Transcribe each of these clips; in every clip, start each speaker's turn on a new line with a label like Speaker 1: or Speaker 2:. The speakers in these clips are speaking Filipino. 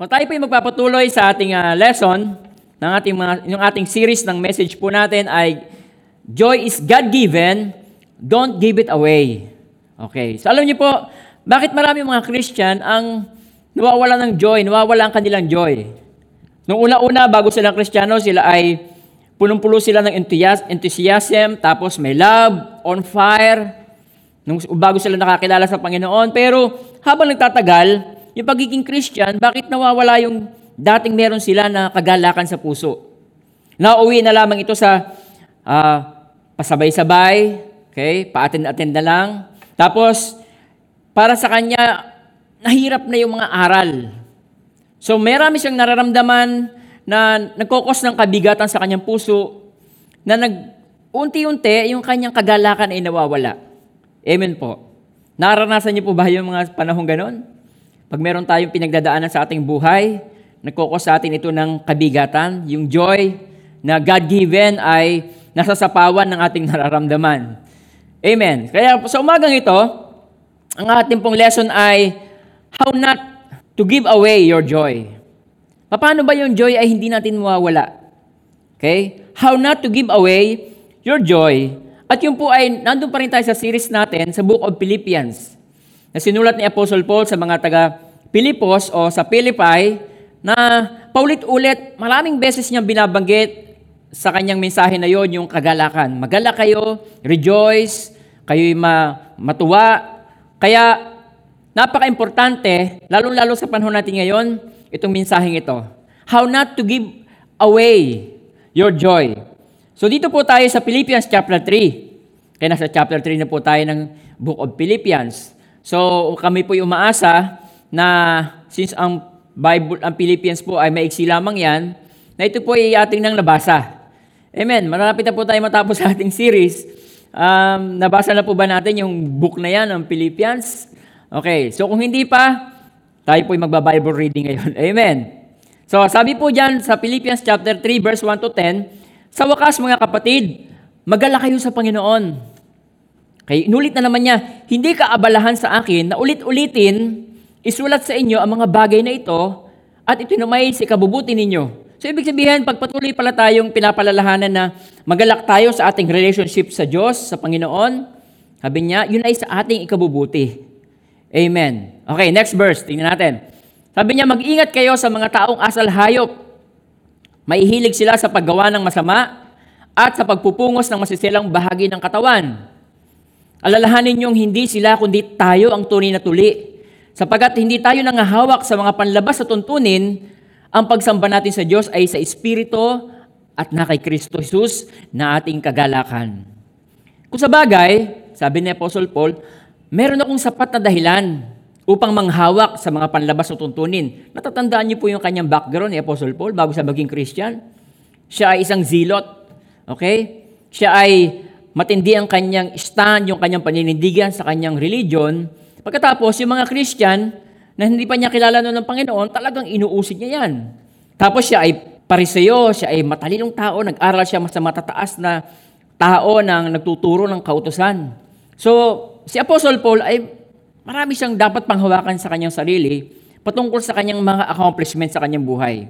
Speaker 1: Kung tayo po ay magpapatuloy sa ating ah, lesson, ng ating mga, yung ating series ng message po natin ay Joy is God-given, don't give it away. Okay. So alam niyo po, bakit marami mga Christian ang nawawala ng joy, nawawala ang kanilang joy? Nung una-una, bago silang Kristiyano, sila ay punong-pulo sila ng enthusias- enthusiasm, tapos may love, on fire, nung bago sila nakakilala sa Panginoon. Pero habang nagtatagal, yung pagiging Christian, bakit nawawala yung dating meron sila na kagalakan sa puso? Nauwi na lamang ito sa ah, pasabay-sabay, okay? Pa-attend-attend na lang. Tapos, para sa kanya, nahirap na yung mga aral. So, marami siyang nararamdaman na nagkokos ng kabigatan sa kanyang puso na nag unti-unti yung kanyang kagalakan ay nawawala. Amen po. Naranasan niyo po ba yung mga panahong ganon? Pag meron tayong pinagdadaanan sa ating buhay, nagkokos sa atin ito ng kabigatan, yung joy na God-given ay nasa sapawan ng ating nararamdaman. Amen. Kaya sa umagang ito, ang ating pong lesson ay how not to give away your joy. Paano ba yung joy ay hindi natin mawawala? Okay? How not to give away your joy. At yung po ay, nandun pa rin tayo sa series natin sa Book of Philippians na sinulat ni Apostle Paul sa mga taga Pilipos o sa Philippi na paulit-ulit, maraming beses niyang binabanggit sa kanyang mensahe na yon yung kagalakan. Magala kayo, rejoice, kayo'y ma- matuwa. Kaya napaka-importante, lalong-lalo sa panahon natin ngayon, itong mensaheng ito. How not to give away your joy. So dito po tayo sa Philippians chapter 3. Kaya nasa chapter 3 na po tayo ng Book of Philippians. So kami po umaasa na since ang Bible, ang Philippians po ay maiksi lamang yan, na ito po ay ating nang nabasa. Amen. Malapit na po tayo matapos ating series. Um, nabasa na po ba natin yung book na yan, ng Philippians? Okay, so kung hindi pa, tayo po ay magba-Bible reading ngayon. Amen. So sabi po dyan sa Philippians chapter 3 verse 1 to 10, sa wakas mga kapatid, magala kayo sa Panginoon. Okay, inulit na naman niya, hindi ka abalahan sa akin na ulit-ulitin, isulat sa inyo ang mga bagay na ito at ito namay sa ikabubuti ninyo. So ibig sabihin, pagpatuloy pala tayong pinapalalahanan na magalak tayo sa ating relationship sa Diyos, sa Panginoon, sabi niya, yun ay sa ating ikabubuti. Amen. Okay, next verse, tingnan natin. Sabi niya, mag-ingat kayo sa mga taong asal hayop. Maihilig sila sa paggawa ng masama at sa pagpupungos ng masisilang bahagi ng katawan. Alalahanin niyong hindi sila kundi tayo ang tunay na tuli. Sapagat hindi tayo nangahawak sa mga panlabas sa tuntunin, ang pagsamba natin sa Diyos ay sa Espiritu at na kay Kristo Jesus na ating kagalakan. Kung sa bagay, sabi ni Apostle Paul, meron akong sapat na dahilan upang manghawak sa mga panlabas na tuntunin. Natatandaan niyo po yung kanyang background ni Apostle Paul bago siya maging Christian. Siya ay isang zilot. Okay? Siya ay matindi ang kanyang stand, yung kanyang paninindigan sa kanyang religion. Pagkatapos, yung mga Christian na hindi pa niya kilala noon ng Panginoon, talagang inuusig niya yan. Tapos siya ay pariseo, siya ay matalinong tao, nag-aral siya mas matataas na tao ng nagtuturo ng kautosan. So, si Apostle Paul ay marami siyang dapat panghawakan sa kanyang sarili patungkol sa kanyang mga accomplishments sa kanyang buhay.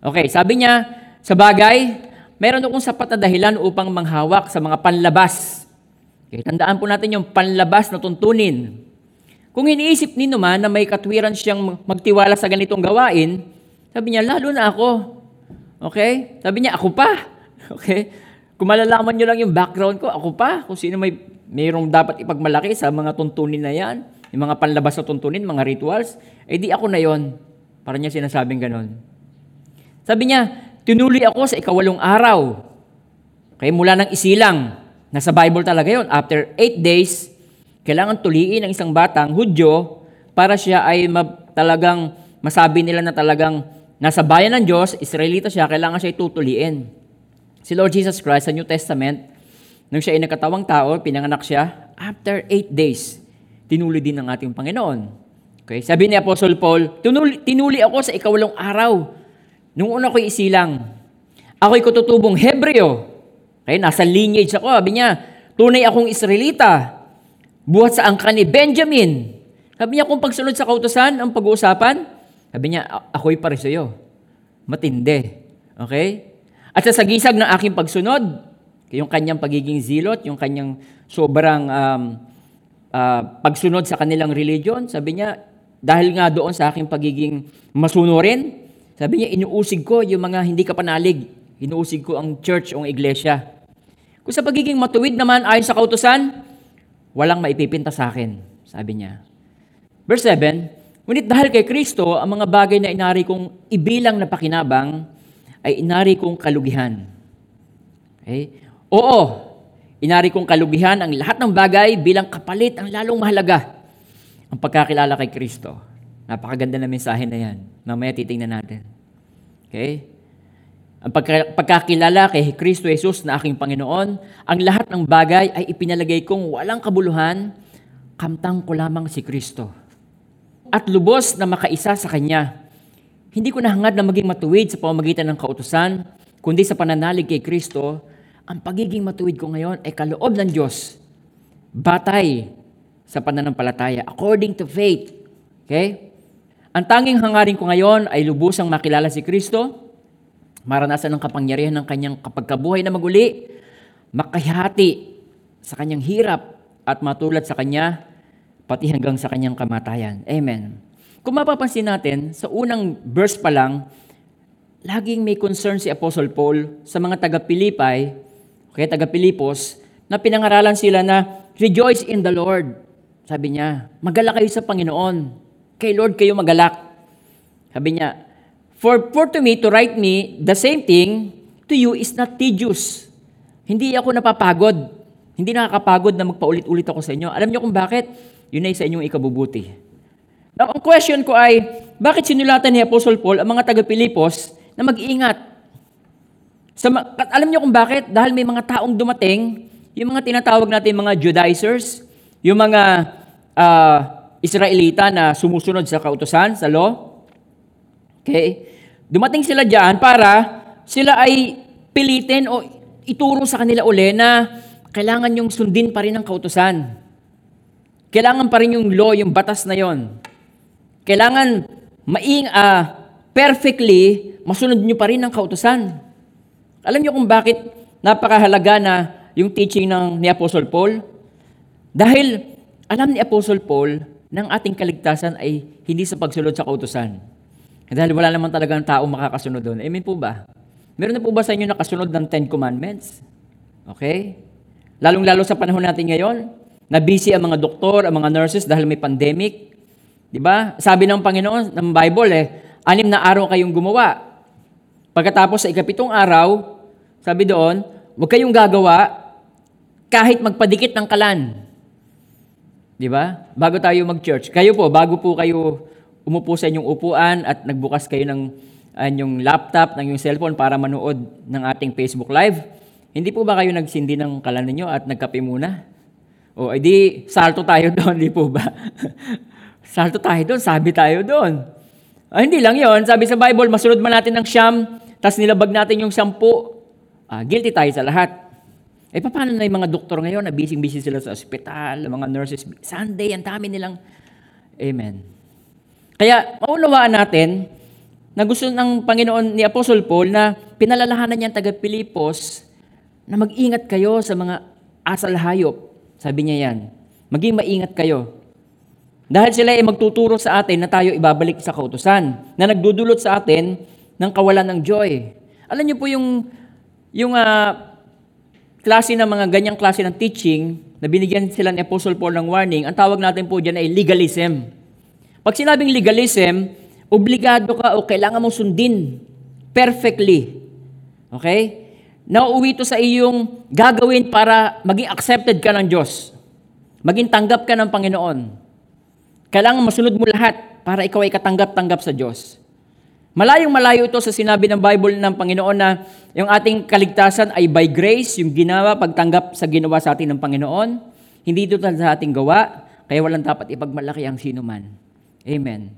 Speaker 1: Okay, sabi niya, sa bagay, meron akong sapat na dahilan upang manghawak sa mga panlabas. Okay, tandaan po natin yung panlabas na tuntunin. Kung iniisip ni naman na may katwiran siyang magtiwala sa ganitong gawain, sabi niya, lalo na ako. Okay? Sabi niya, ako pa. Okay? Kung malalaman niyo lang yung background ko, ako pa. Kung sino may mayroong dapat ipagmalaki sa mga tuntunin na yan, yung mga panlabas na tuntunin, mga rituals, eh di ako na yon. Para niya sinasabing ganon. Sabi niya, tinuli ako sa ikawalong araw. Kaya mula ng isilang, nasa Bible talaga yon. After eight days, kailangan tuliin ng isang batang Hudyo para siya ay ma- talagang masabi nila na talagang nasa bayan ng Diyos, Israelita siya, kailangan siya itutuliin. Si Lord Jesus Christ sa New Testament, nung siya ay nagkatawang tao, pinanganak siya, after eight days, tinuli din ng ating Panginoon. Okay? Sabi ni Apostle Paul, tinuli, tinuli ako sa ikawalong araw. Nung una ko'y isilang, ako'y kututubong Hebreo. Okay? Nasa lineage ako. Sabi niya, tunay akong Israelita. Buhat sa angka ni Benjamin. Sabi niya, kung pagsunod sa kautosan, ang pag-uusapan, Sabi niya, "A- ako'y pariseyo. Matindi. Okay? At sa sagisag ng aking pagsunod, yung kanyang pagiging zilot, yung kanyang sobrang um, ah, pagsunod sa kanilang religion, sabi niya, dahil nga doon sa aking pagiging masunurin, sabi niya, inuusig ko yung mga hindi kapanalig. Inuusig ko ang church o ang iglesia. Kung sa pagiging matuwid naman ayon sa kautusan, walang maipipinta sa akin, sabi niya. Verse 7, Ngunit dahil kay Kristo, ang mga bagay na inari kong ibilang na pakinabang ay inari kong kalugihan. Okay? Oo, inari kong kalugihan ang lahat ng bagay bilang kapalit ang lalong mahalaga. Ang pagkakilala kay Kristo. Napakaganda na mensahe na yan. Mamaya titingnan natin. Okay? Ang pagka- pagkakilala kay Kristo Jesus na aking Panginoon, ang lahat ng bagay ay ipinalagay kong walang kabuluhan, kamtang ko lamang si Kristo. At lubos na makaisa sa Kanya. Hindi ko nahangad na maging matuwid sa pamamagitan ng kautusan, kundi sa pananalig kay Kristo, ang pagiging matuwid ko ngayon ay kaloob ng Diyos. Batay sa pananampalataya, according to faith. Okay? Ang tanging hangarin ko ngayon ay lubusang makilala si Kristo, maranasan ng kapangyarihan ng kanyang kapagkabuhay na maguli, makahati sa kanyang hirap at matulad sa kanya, pati hanggang sa kanyang kamatayan. Amen. Kung mapapansin natin, sa unang verse pa lang, laging may concern si Apostle Paul sa mga taga-Pilipay, okay, taga-Pilipos, na pinangaralan sila na, Rejoice in the Lord. Sabi niya, magalak kayo sa Panginoon. Kay Lord kayo magalak. Sabi niya, For, for to me, to write me, the same thing to you is not tedious. Hindi ako napapagod. Hindi nakakapagod na magpaulit-ulit ako sa inyo. Alam niyo kung bakit? Yun ay sa inyong ikabubuti. Now, ang question ko ay, bakit sinulatan ni Apostle Paul ang mga taga-Pilipos na mag-iingat? Sa, alam niyo kung bakit? Dahil may mga taong dumating, yung mga tinatawag natin mga Judaizers, yung mga ah, Israelita na sumusunod sa kautosan, sa law. Okay? Dumating sila diyan para sila ay pilitin o ituro sa kanila uli na kailangan yung sundin pa rin ang kautosan. Kailangan pa rin yung law, yung batas na yon. Kailangan maing ah, perfectly masunod nyo pa rin ang kautosan. Alam niyo kung bakit napakahalaga na yung teaching ng ni Apostle Paul? Dahil alam ni Apostle Paul ng ating kaligtasan ay hindi sa pagsunod sa kautosan. Dahil wala naman talagang tao makakasunod doon. Amen po ba? Meron na po ba sa inyo nakasunod ng Ten Commandments? Okay? Lalong-lalo sa panahon natin ngayon, na busy ang mga doktor, ang mga nurses dahil may pandemic. Di ba? Sabi ng Panginoon, ng Bible eh, anim na araw kayong gumawa. Pagkatapos sa ikapitong araw, sabi doon, huwag kayong gagawa kahit magpadikit ng kalan. Di ba? Bago tayo mag-church. Kayo po, bago po kayo umupo sa inyong upuan at nagbukas kayo ng inyong laptop, ng inyong cellphone para manood ng ating Facebook Live, hindi po ba kayo nagsindi ng kalan ninyo at nagkape muna? O, edi, salto tayo doon, di po ba? salto tayo doon, sabi tayo doon. Ah, hindi lang yon Sabi sa Bible, masunod man natin ng siyam, tapos nilabag natin yung sampu, ah, guilty tayo sa lahat. Eh, paano na yung mga doktor ngayon na busy-busy sila sa ospital, mga nurses, Sunday, ang dami nilang, amen. Kaya, maunawaan natin na gusto ng Panginoon ni Apostle Paul na pinalalahanan niya ang taga-Pilipos na mag-ingat kayo sa mga asal hayop. Sabi niya yan. Maging maingat kayo. Dahil sila ay magtuturo sa atin na tayo ibabalik sa kautusan, na nagdudulot sa atin ng kawalan ng joy. Alam niyo po yung, yung ah, klase ng mga ganyang klase ng teaching na binigyan sila ni Apostle Paul ng warning, ang tawag natin po dyan ay legalism. Pag sinabing legalism, obligado ka o kailangan mong sundin perfectly. Okay? Nauuwi ito sa iyong gagawin para maging accepted ka ng Diyos. Maging tanggap ka ng Panginoon. Kailangan masunod mo lahat para ikaw ay katanggap-tanggap sa Diyos. Malayong malayo ito sa sinabi ng Bible ng Panginoon na yung ating kaligtasan ay by grace, yung ginawa, pagtanggap sa ginawa sa atin ng Panginoon. Hindi ito sa ating gawa, kaya walang dapat ipagmalaki ang sino man. Amen.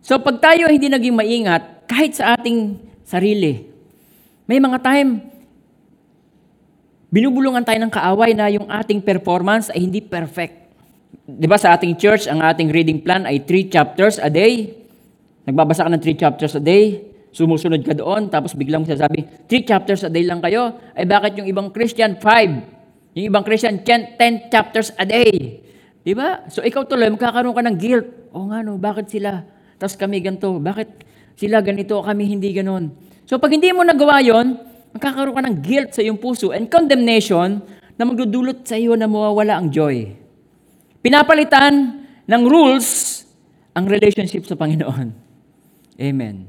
Speaker 1: So pag tayo hindi naging maingat, kahit sa ating sarili, may mga time, binubulungan tayo ng kaaway na yung ating performance ay hindi perfect. Di ba sa ating church, ang ating reading plan ay three chapters a day. Nagbabasa ka ng three chapters a day, sumusunod ka doon, tapos biglang sasabi, three chapters a day lang kayo. Ay bakit yung ibang Christian, five? Yung ibang Christian, ten, ten chapters a day. Di ba? So ikaw tuloy, magkakaroon ka ng guilt. O nga no, bakit sila? Tapos kami ganito. Bakit sila ganito, kami hindi ganon? So pag hindi mo nagawa yon, magkakaroon ka ng guilt sa iyong puso and condemnation na magdudulot sa iyo na mawawala ang joy. Pinapalitan ng rules ang relationship sa Panginoon. Amen.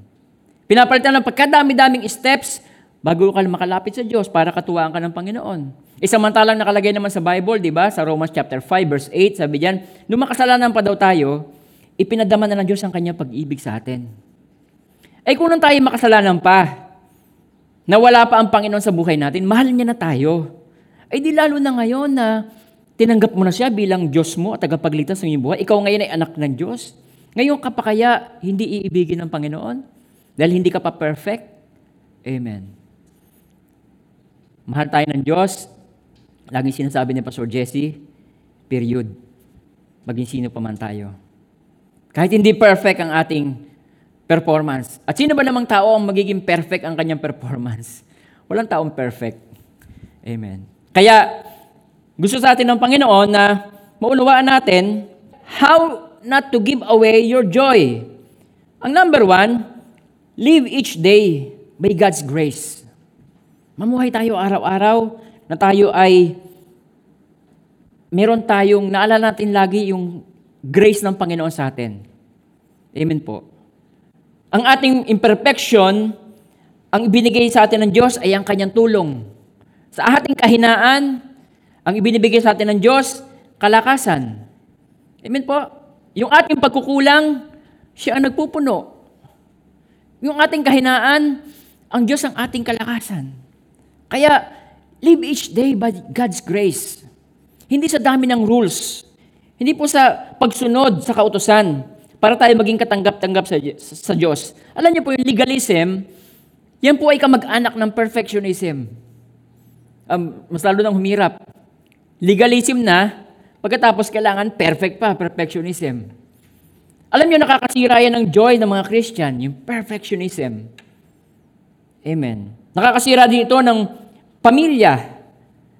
Speaker 1: Pinapalitan ng pagkadami-daming steps bago ka makalapit sa Diyos para katuwaan ka ng Panginoon. Isamantalang nakalagay naman sa Bible, di ba? Sa Romans chapter 5 verse 8, sabi diyan, nung makasalanan pa daw tayo, ipinadama na ng Diyos ang kanyang pag-ibig sa atin. Ay kung nung tayo makasalanan pa, na wala pa ang Panginoon sa buhay natin, mahal niya na tayo. Ay di lalo na ngayon na tinanggap mo na siya bilang Diyos mo at tagapagligtas ng iyong buhay. Ikaw ngayon ay anak ng Diyos. Ngayon ka pa kaya hindi iibigin ng Panginoon? Dahil hindi ka pa perfect? Amen. Mahal tayo ng Diyos. Laging sinasabi ni Pastor Jesse, period. Maging sino pa man tayo. Kahit hindi perfect ang ating performance. At sino ba namang tao ang magiging perfect ang kanyang performance? Walang taong perfect. Amen. Kaya, gusto sa atin ng Panginoon na maunawaan natin how not to give away your joy. Ang number one, live each day by God's grace. Mamuhay tayo araw-araw na tayo ay meron tayong, naalala natin lagi yung grace ng Panginoon sa atin. Amen po. Ang ating imperfection, ang ibinigay sa atin ng Diyos ay ang kanyang tulong. Sa ating kahinaan, ang ibinibigay sa atin ng Diyos, kalakasan. Amen po. Yung ating pagkukulang, siya ang nagpupuno. Yung ating kahinaan, ang Diyos ang ating kalakasan. Kaya, live each day by God's grace. Hindi sa dami ng rules. Hindi po sa pagsunod sa kautosan para tayo maging katanggap-tanggap sa, sa Diyos. Alam niyo po, yung legalism, yan po ay kamag-anak ng perfectionism. Um, mas lalo nang humirap. Legalism na, pagkatapos kailangan perfect pa, perfectionism. Alam niyo, nakakasira yan ng joy ng mga Christian, yung perfectionism. Amen. Nakakasira dito ng pamilya.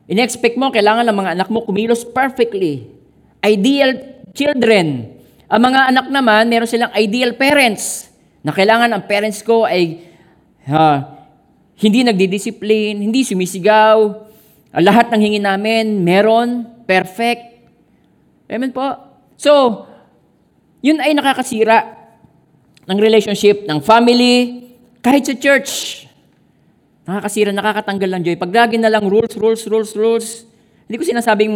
Speaker 1: In-expect mo, kailangan ng mga anak mo kumilos perfectly. Ideal children. Ang mga anak naman, meron silang ideal parents. Na kailangan ang parents ko ay uh, hindi nagdidisiplin, hindi sumisigaw. Lahat ng hingin namin, meron, perfect. Amen po. So, yun ay nakakasira ng relationship ng family, kahit sa church. Nakakasira, nakakatanggal ng joy. Pag lagi na lang rules, rules, rules, rules, hindi ko sinasabing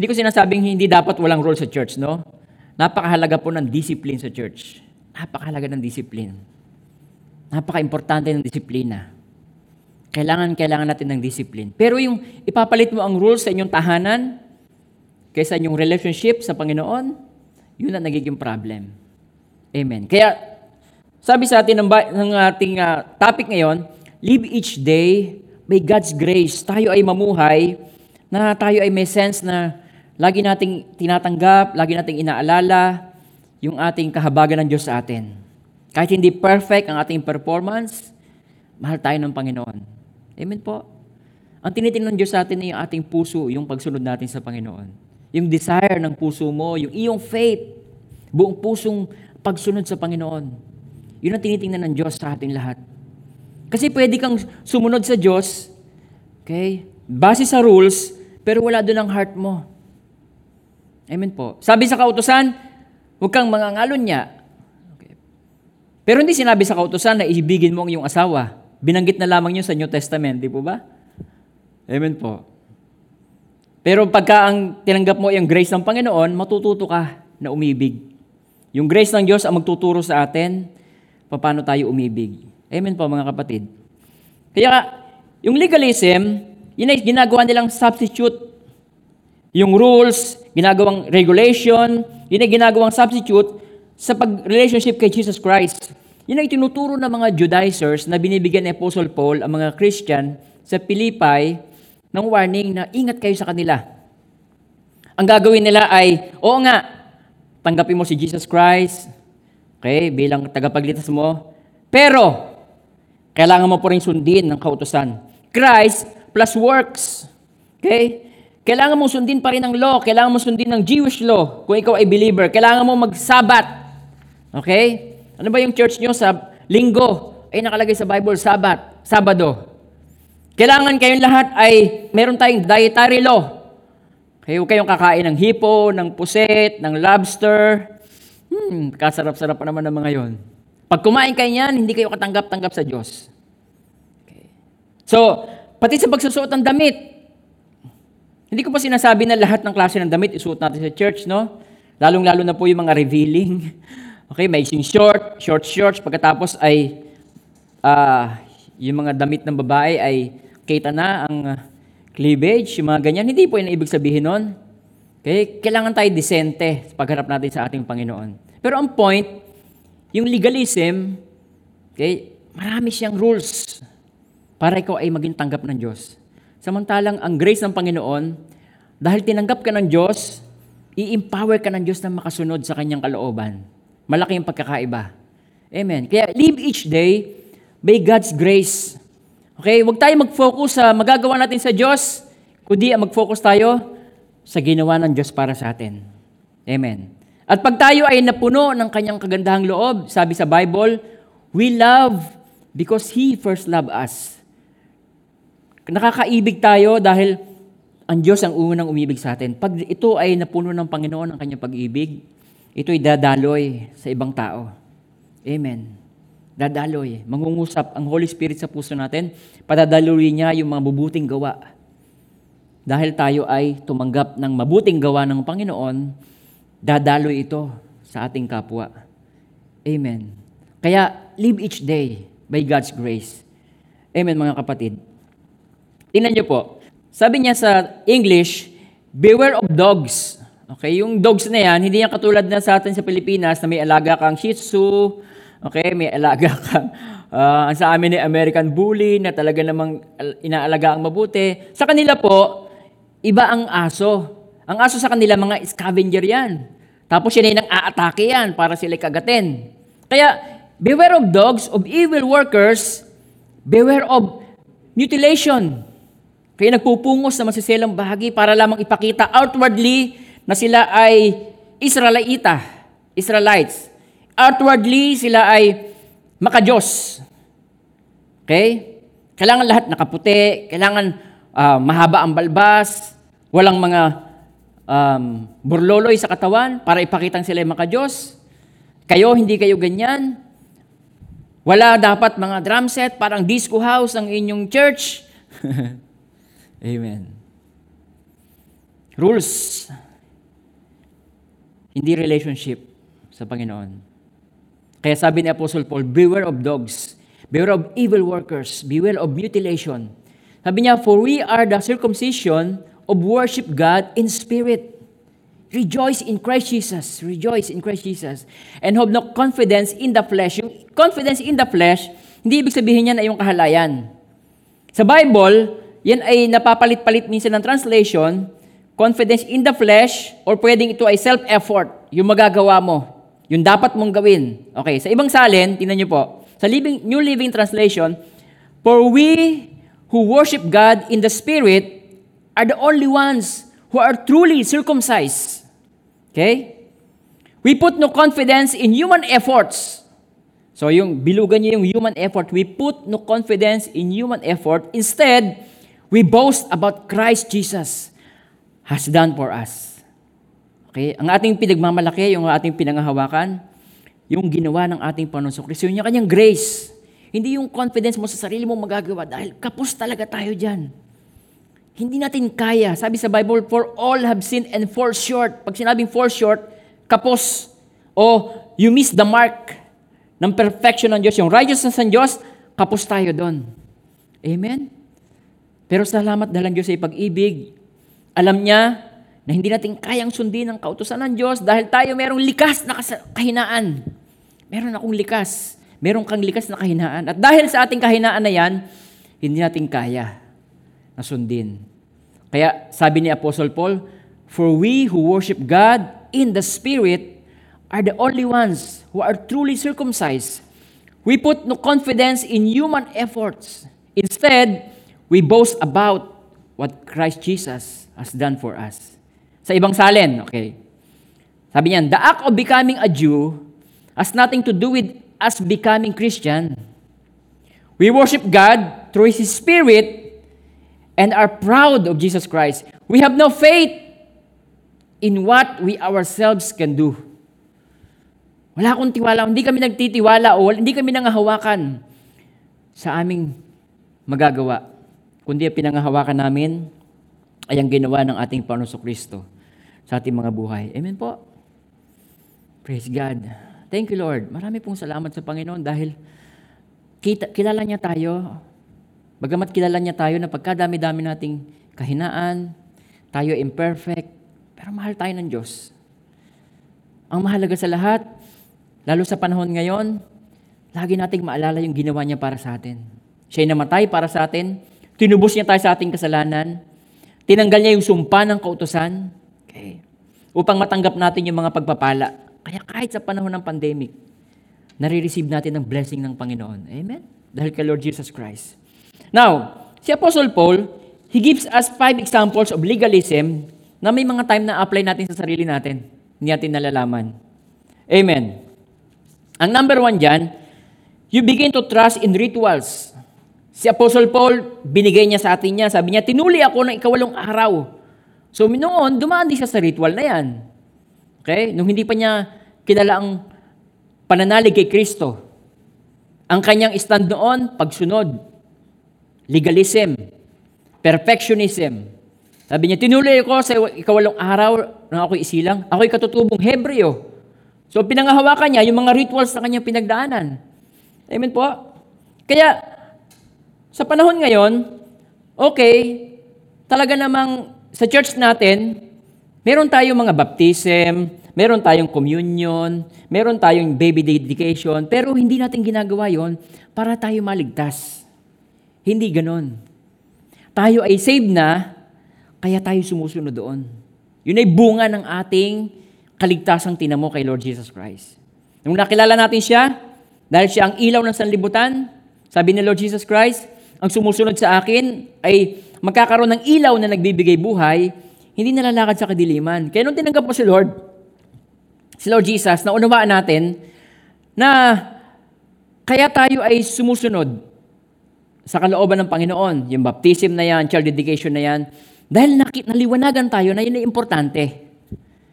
Speaker 1: hindi ko sinasabing hindi dapat walang rules sa church, no? Napakahalaga po ng discipline sa church. Napakahalaga ng discipline. Napaka-importante ng disiplina. Kailangan, kailangan natin ng discipline. Pero yung ipapalit mo ang rules sa inyong tahanan, kaysa inyong relationship sa Panginoon, yun ang nagiging problem. Amen. Kaya, sabi sa atin ng, ng ating uh, topic ngayon, live each day by God's grace. Tayo ay mamuhay na tayo ay may sense na lagi nating tinatanggap, lagi nating inaalala yung ating kahabagan ng Diyos sa atin. Kahit hindi perfect ang ating performance, mahal tayo ng Panginoon. Amen po. Ang tinitingnan ng Diyos sa atin ay yung ating puso, yung pagsunod natin sa Panginoon. Yung desire ng puso mo, yung iyong faith, buong pusong pagsunod sa Panginoon. Yun ang tinitingnan ng Diyos sa ating lahat. Kasi pwede kang sumunod sa Diyos, okay, base sa rules, pero wala doon ang heart mo. Amen po. Sabi sa kautosan, huwag kang mangangalon niya. Pero hindi sinabi sa kautosan na ibigin mo ang iyong asawa. Binanggit na lamang yun sa New Testament, di po ba? Amen po. Pero pagka ang tinanggap mo yung grace ng Panginoon, matututo ka na umibig. Yung grace ng Diyos ang magtuturo sa atin paano tayo umibig. Amen po mga kapatid. Kaya yung legalism, yun ay ginagawa nilang substitute. Yung rules, ginagawang regulation, yun ay ginagawang substitute sa pag-relationship kay Jesus Christ. Yun ay tinuturo ng mga Judaizers na binibigyan ni Apostle Paul ang mga Christian sa Pilipay ng warning na ingat kayo sa kanila. Ang gagawin nila ay, oo nga, tanggapin mo si Jesus Christ, Okay, bilang tagapagligtas mo. Pero, kailangan mo po rin sundin ng kautosan. Christ plus works. Okay? Kailangan mo sundin pa rin ang law. Kailangan mo sundin ng Jewish law kung ikaw ay believer. Kailangan mo mag-sabat. Okay? Ano ba yung church nyo sa linggo? Ay nakalagay sa Bible, Sabat, Sabado. Kailangan kayong lahat ay meron tayong dietary law. Huwag kayong kakain ng hipo, ng puset, ng lobster. Hmm, kasarap-sarap pa naman ng mga yon. Pag kumain kayo niyan, hindi kayo katanggap-tanggap sa Diyos. Okay. So, pati sa pagsusuot ng damit, hindi ko pa sinasabi na lahat ng klase ng damit isuot natin sa church, no? Lalong-lalo na po yung mga revealing. Okay, may short, short shorts, pagkatapos ay uh, yung mga damit ng babae ay kita na ang cleavage, yung mga ganyan. Hindi po yun ang ibig sabihin nun. Okay? Kailangan tayo disente sa pagharap natin sa ating Panginoon. Pero ang point, yung legalism, okay, marami siyang rules para ikaw ay maging tanggap ng Diyos. Samantalang ang grace ng Panginoon, dahil tinanggap ka ng Diyos, i-empower ka ng Diyos na makasunod sa kanyang kalooban. Malaki yung pagkakaiba. Amen. Kaya live each day by God's grace. Okay, huwag tayo mag-focus sa magagawa natin sa Diyos, kundi mag-focus tayo sa ginawa ng Diyos para sa atin. Amen. At pag tayo ay napuno ng kanyang kagandahang loob, sabi sa Bible, we love because He first loved us. Nakakaibig tayo dahil ang Diyos ang unang umibig sa atin. Pag ito ay napuno ng Panginoon ang kanyang pag-ibig, ito'y dadaloy sa ibang tao. Amen. Dadaloy. Mangungusap ang Holy Spirit sa puso natin. Padadaloy niya yung mga mabuting gawa. Dahil tayo ay tumanggap ng mabuting gawa ng Panginoon, dadaloy ito sa ating kapwa. Amen. Kaya, live each day by God's grace. Amen, mga kapatid. Tingnan niyo po. Sabi niya sa English, beware of dogs. Okay, yung dogs na yan, hindi yan katulad na sa atin sa Pilipinas na may alaga kang Shih Tzu, okay, may alaga kang, uh, sa amin ni American Bully na talaga namang inaalaga ang mabuti. Sa kanila po, iba ang aso. Ang aso sa kanila, mga scavenger yan. Tapos ay nang aatake yan para sila kagatin. Kaya, beware of dogs, of evil workers, beware of mutilation. Kaya nagpupungos na masiselang bahagi para lamang ipakita outwardly na sila ay Israelita, Israelites. Outwardly, sila ay makajos. Okay? Kailangan lahat nakaputi, kailangan uh, mahaba ang balbas, walang mga um, burloloy sa katawan para ipakitang sila ay makajos. Kayo, hindi kayo ganyan. Wala dapat mga drum set, parang disco house ang inyong church. Amen. Rules hindi relationship sa Panginoon. Kaya sabi ni Apostle Paul, beware of dogs, beware of evil workers, beware of mutilation. Sabi niya, for we are the circumcision of worship God in spirit. Rejoice in Christ Jesus. Rejoice in Christ Jesus. And have no confidence in the flesh. Yung confidence in the flesh, hindi ibig sabihin niya na yung kahalayan. Sa Bible, yan ay napapalit-palit minsan ng translation confidence in the flesh, or pwedeng ito ay self-effort, yung magagawa mo, yung dapat mong gawin. Okay, sa ibang salin, tingnan niyo po, sa Living, New Living Translation, For we who worship God in the Spirit are the only ones who are truly circumcised. Okay? We put no confidence in human efforts. So yung bilugan niyo yung human effort, we put no confidence in human effort. Instead, we boast about Christ Jesus has done for us. Okay? Ang ating pinagmamalaki, yung ating pinangahawakan, yung ginawa ng ating Panginoon Kristo, yung kanyang grace. Hindi yung confidence mo sa sarili mo magagawa dahil kapos talaga tayo dyan. Hindi natin kaya. Sabi sa Bible, for all have sinned and fall short. Pag sinabing fall short, kapos. O you miss the mark ng perfection ng Diyos. Yung righteousness ng Diyos, kapos tayo doon. Amen? Pero salamat dahil ang Diyos ay pag-ibig, alam niya na hindi natin kayang sundin ang kautusan ng Diyos dahil tayo merong likas na kahinaan. Meron akong likas. Meron kang likas na kahinaan. At dahil sa ating kahinaan na yan, hindi natin kaya na sundin. Kaya sabi ni Apostle Paul, For we who worship God in the Spirit are the only ones who are truly circumcised. We put no confidence in human efforts. Instead, we boast about what Christ Jesus has done for us. Sa ibang salin, okay. Sabi niyan, the act of becoming a Jew has nothing to do with us becoming Christian. We worship God through His Spirit and are proud of Jesus Christ. We have no faith in what we ourselves can do. Wala akong tiwala. Hindi kami nagtitiwala o hindi kami nangahawakan sa aming magagawa. Kundi ang pinangahawakan namin ay ang ginawa ng ating Panginoon Kristo sa ating mga buhay. Amen po. Praise God. Thank you, Lord. Marami pong salamat sa Panginoon dahil kita, kilala niya tayo. Bagamat kilala niya tayo na pagkadami-dami nating kahinaan, tayo imperfect, pero mahal tayo ng Diyos. Ang mahalaga sa lahat, lalo sa panahon ngayon, lagi nating maalala yung ginawa niya para sa atin. Siya'y namatay para sa atin, tinubos niya tayo sa ating kasalanan, tinanggal niya yung sumpa ng kautosan, okay, upang matanggap natin yung mga pagpapala. Kaya kahit sa panahon ng pandemic, nare-receive natin ang blessing ng Panginoon. Amen? Dahil kay Lord Jesus Christ. Now, si Apostle Paul, he gives us five examples of legalism na may mga time na apply natin sa sarili natin. Hindi natin nalalaman. Amen. Ang number one dyan, you begin to trust in rituals. Si Apostle Paul, binigay niya sa atin niya, sabi niya, tinuli ako ng ikawalong araw. So noon, dumaan din siya sa ritual na yan. Okay? Nung hindi pa niya kilala ang pananalig kay Kristo. Ang kanyang stand noon, pagsunod. Legalism. Perfectionism. Sabi niya, tinuli ko sa ikawalong araw nang ako'y isilang. Ako'y katutubong Hebreo. So pinangahawakan niya yung mga rituals na kanyang pinagdaanan. Amen po? Kaya, sa panahon ngayon, okay, talaga namang sa church natin, meron tayong mga baptism, meron tayong communion, meron tayong baby dedication, pero hindi natin ginagawa yon para tayo maligtas. Hindi ganon. Tayo ay saved na, kaya tayo sumusunod doon. Yun ay bunga ng ating kaligtasang tinamo kay Lord Jesus Christ. Nung nakilala natin siya, dahil siya ang ilaw ng sanlibutan, sabi ni Lord Jesus Christ, ang sumusunod sa akin ay magkakaroon ng ilaw na nagbibigay buhay, hindi nalalakad sa kadiliman. Kaya nung tinanggap mo si Lord, si Lord Jesus, naunawaan natin na kaya tayo ay sumusunod sa kalooban ng Panginoon. Yung baptism na yan, child dedication na yan, dahil nakit, naliwanagan tayo na yun ay importante.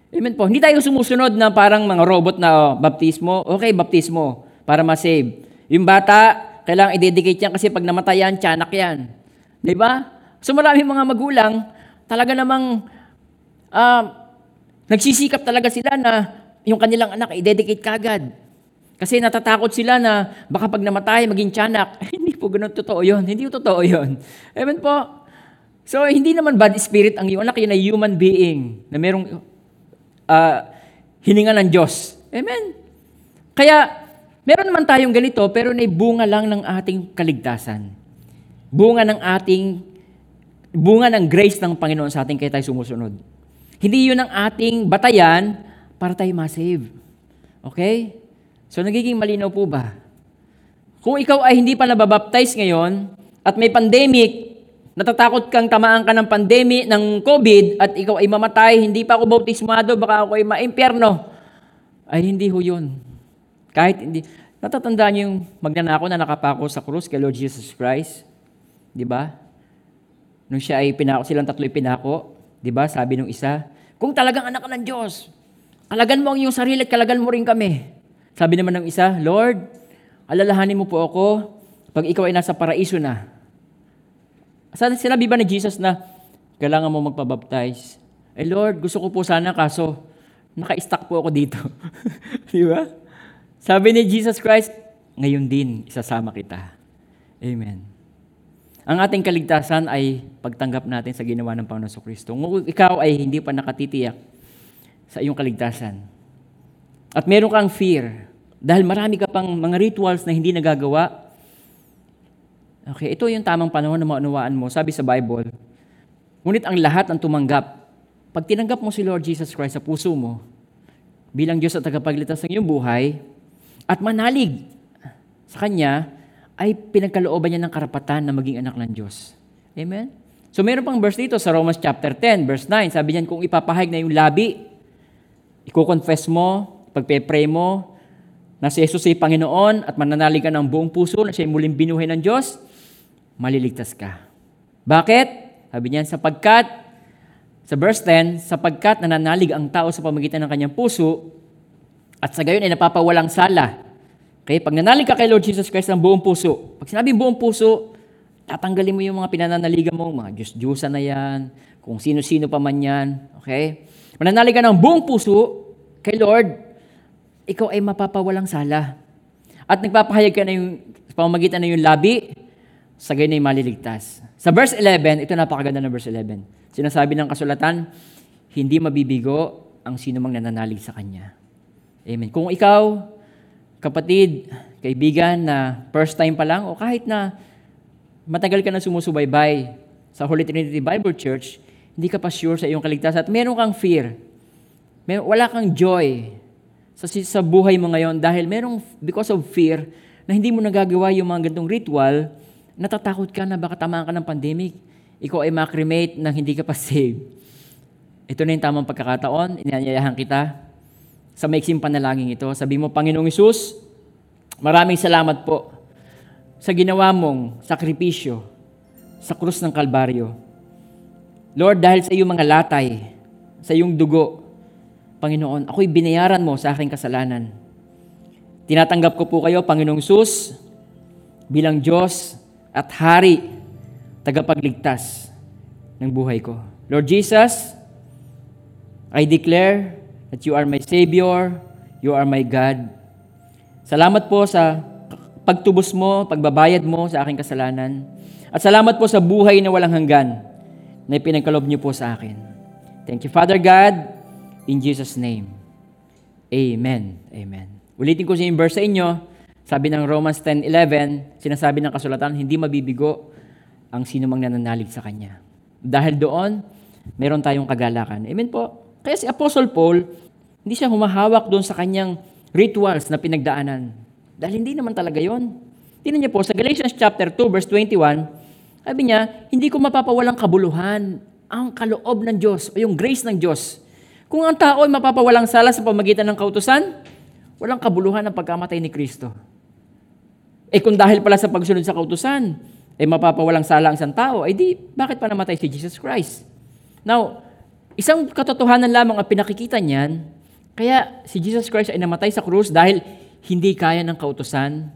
Speaker 1: Amen po. Hindi tayo sumusunod na parang mga robot na oh, baptismo. Okay, baptismo para ma-save. Yung bata, kailangan i-dedicate yan kasi pag namatay yan, tiyanak yan. Di ba? So maraming mga magulang, talaga namang uh, nagsisikap talaga sila na yung kanilang anak i-dedicate kagad. Kasi natatakot sila na baka pag namatay, maging tiyanak. hindi po ganun totoo yun. Hindi totoo yun. Amen po. So, hindi naman bad spirit ang iyong anak. Yun ay human being na merong uh, hininga ng Diyos. Amen. Kaya, meron naman tayong ganito, pero na bunga lang ng ating kaligtasan. Bunga ng ating, bunga ng grace ng Panginoon sa ating kaya tayo sumusunod. Hindi yun ang ating batayan para tayo ma-save. Okay? So, nagiging malinaw po ba? Kung ikaw ay hindi pa nababaptize ngayon, at may pandemic, natatakot kang tamaan ka ng pandemic, ng COVID, at ikaw ay mamatay, hindi pa ako bautismado, baka ako ay maimpyerno, ay hindi ho yun. Kahit hindi. Natatandaan niyo yung magnanako na nakapako sa krus kay Lord Jesus Christ? Di ba? Nung siya ay pinako, silang tatlo pinako, di ba? Sabi nung isa, kung talagang anak ka ng Diyos, kalagan mo ang iyong sarili at kalagan mo rin kami. Sabi naman ng isa, Lord, alalahanin mo po ako pag ikaw ay nasa paraiso na. Sinabi ba ni Jesus na kailangan mo magpabaptize? Eh Lord, gusto ko po sana kaso naka-stuck po ako dito. Di ba? Sabi ni Jesus Christ, ngayon din isasama kita. Amen. Ang ating kaligtasan ay pagtanggap natin sa ginawa ng Panginoon Kristo. Kung ikaw ay hindi pa nakatitiyak sa iyong kaligtasan, at meron kang fear, dahil marami ka pang mga rituals na hindi nagagawa, okay, ito yung tamang panahon na maunawaan mo. Sabi sa Bible, ngunit ang lahat ang tumanggap. Pag tinanggap mo si Lord Jesus Christ sa puso mo, bilang Diyos at tagapagligtas ng iyong buhay at manalig sa Kanya, ay pinagkalooban niya ng karapatan na maging anak ng Diyos. Amen? So meron pang verse dito sa Romans chapter 10, verse 9. Sabi niyan, kung ipapahayag na yung labi, iko-confess mo, pagpe-pray mo, na si Jesus ay Panginoon at mananalig ka ng buong puso na siya ay muling binuhay ng Diyos, maliligtas ka. Bakit? Sabi niyan, sapagkat, sa verse 10, sapagkat nananalig ang tao sa pamagitan ng kanyang puso, at sa gayon ay napapawalang sala. Okay? Pag nanalig ka kay Lord Jesus Christ ng buong puso, pag sinabing buong puso, tatanggalin mo yung mga pinananaligan mo, mga Diyos-Diyosa na yan, kung sino-sino pa man yan. Okay? Mananalig ka ng buong puso kay Lord, ikaw ay mapapawalang sala. At nagpapahayag ka na yung pamamagitan na yung labi, sa gayon ay maliligtas. Sa verse 11, ito napakaganda ng verse 11. Sinasabi ng kasulatan, hindi mabibigo ang sino mang nananalig sa Kanya. Amen. Kung ikaw, kapatid, kaibigan na first time pa lang, o kahit na matagal ka na sumusubaybay sa Holy Trinity Bible Church, hindi ka pa sure sa iyong kaligtasan at meron kang fear. May, wala kang joy sa, sa buhay mo ngayon dahil merong, because of fear, na hindi mo nagagawa yung mga gantong ritual, natatakot ka na baka tamaan ka ng pandemic, ikaw ay makremate nang hindi ka pa saved. Ito na yung tamang pagkakataon, inanyayahan kita sa maiksing panalangin ito. Sabi mo, Panginoong Isus, maraming salamat po sa ginawa mong sakripisyo sa krus ng Kalbaryo. Lord, dahil sa iyong mga latay, sa iyong dugo, Panginoon, ako'y binayaran mo sa aking kasalanan. Tinatanggap ko po kayo, Panginoong Sus, bilang Diyos at Hari, tagapagligtas ng buhay ko. Lord Jesus, I declare that you are my Savior, you are my God. Salamat po sa pagtubos mo, pagbabayad mo sa aking kasalanan. At salamat po sa buhay na walang hanggan na ipinagkalob niyo po sa akin. Thank you, Father God, in Jesus' name. Amen. Amen. Ulitin ko sa yung verse sa inyo. Sabi ng Romans 10.11, sinasabi ng kasulatan, hindi mabibigo ang sino mang nananalig sa Kanya. Dahil doon, meron tayong kagalakan. Amen po. Kaya si Apostle Paul, hindi siya humahawak doon sa kanyang rituals na pinagdaanan. Dahil hindi naman talaga yon. Tingnan niyo po, sa Galatians chapter 2, verse 21, sabi niya, hindi ko mapapawalang kabuluhan ang kaloob ng Diyos o yung grace ng Diyos. Kung ang tao ay mapapawalang sala sa pamagitan ng kautusan, walang kabuluhan ang pagkamatay ni Kristo. Eh kung dahil pala sa pagsunod sa kautusan, eh mapapawalang sala ang isang tao, eh di, bakit pa namatay si Jesus Christ? Now, Isang katotohanan lamang ang pinakikita niyan, kaya si Jesus Christ ay namatay sa krus dahil hindi kaya ng kautosan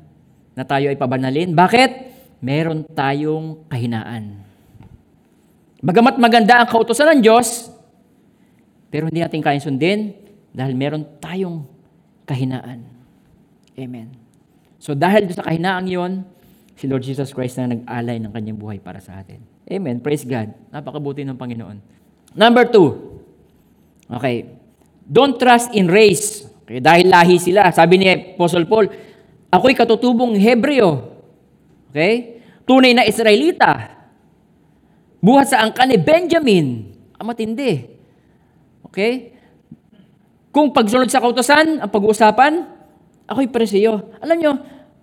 Speaker 1: na tayo ay pabanalin. Bakit? Meron tayong kahinaan. Bagamat maganda ang kautosan ng Diyos, pero hindi natin kaya sundin dahil meron tayong kahinaan. Amen. So dahil sa kahinaan yon, si Lord Jesus Christ na nag-alay ng kanyang buhay para sa atin. Amen. Praise God. Napakabuti ng Panginoon. Number two, okay, don't trust in race. Okay, dahil lahi sila. Sabi ni Apostle Paul, ako'y katutubong Hebreo. Okay? Tunay na Israelita. Buhat sa angkan ni Benjamin. Ang matindi. Okay? Kung pagsunod sa kautosan, ang pag-uusapan, ako'y presyo. Alam nyo,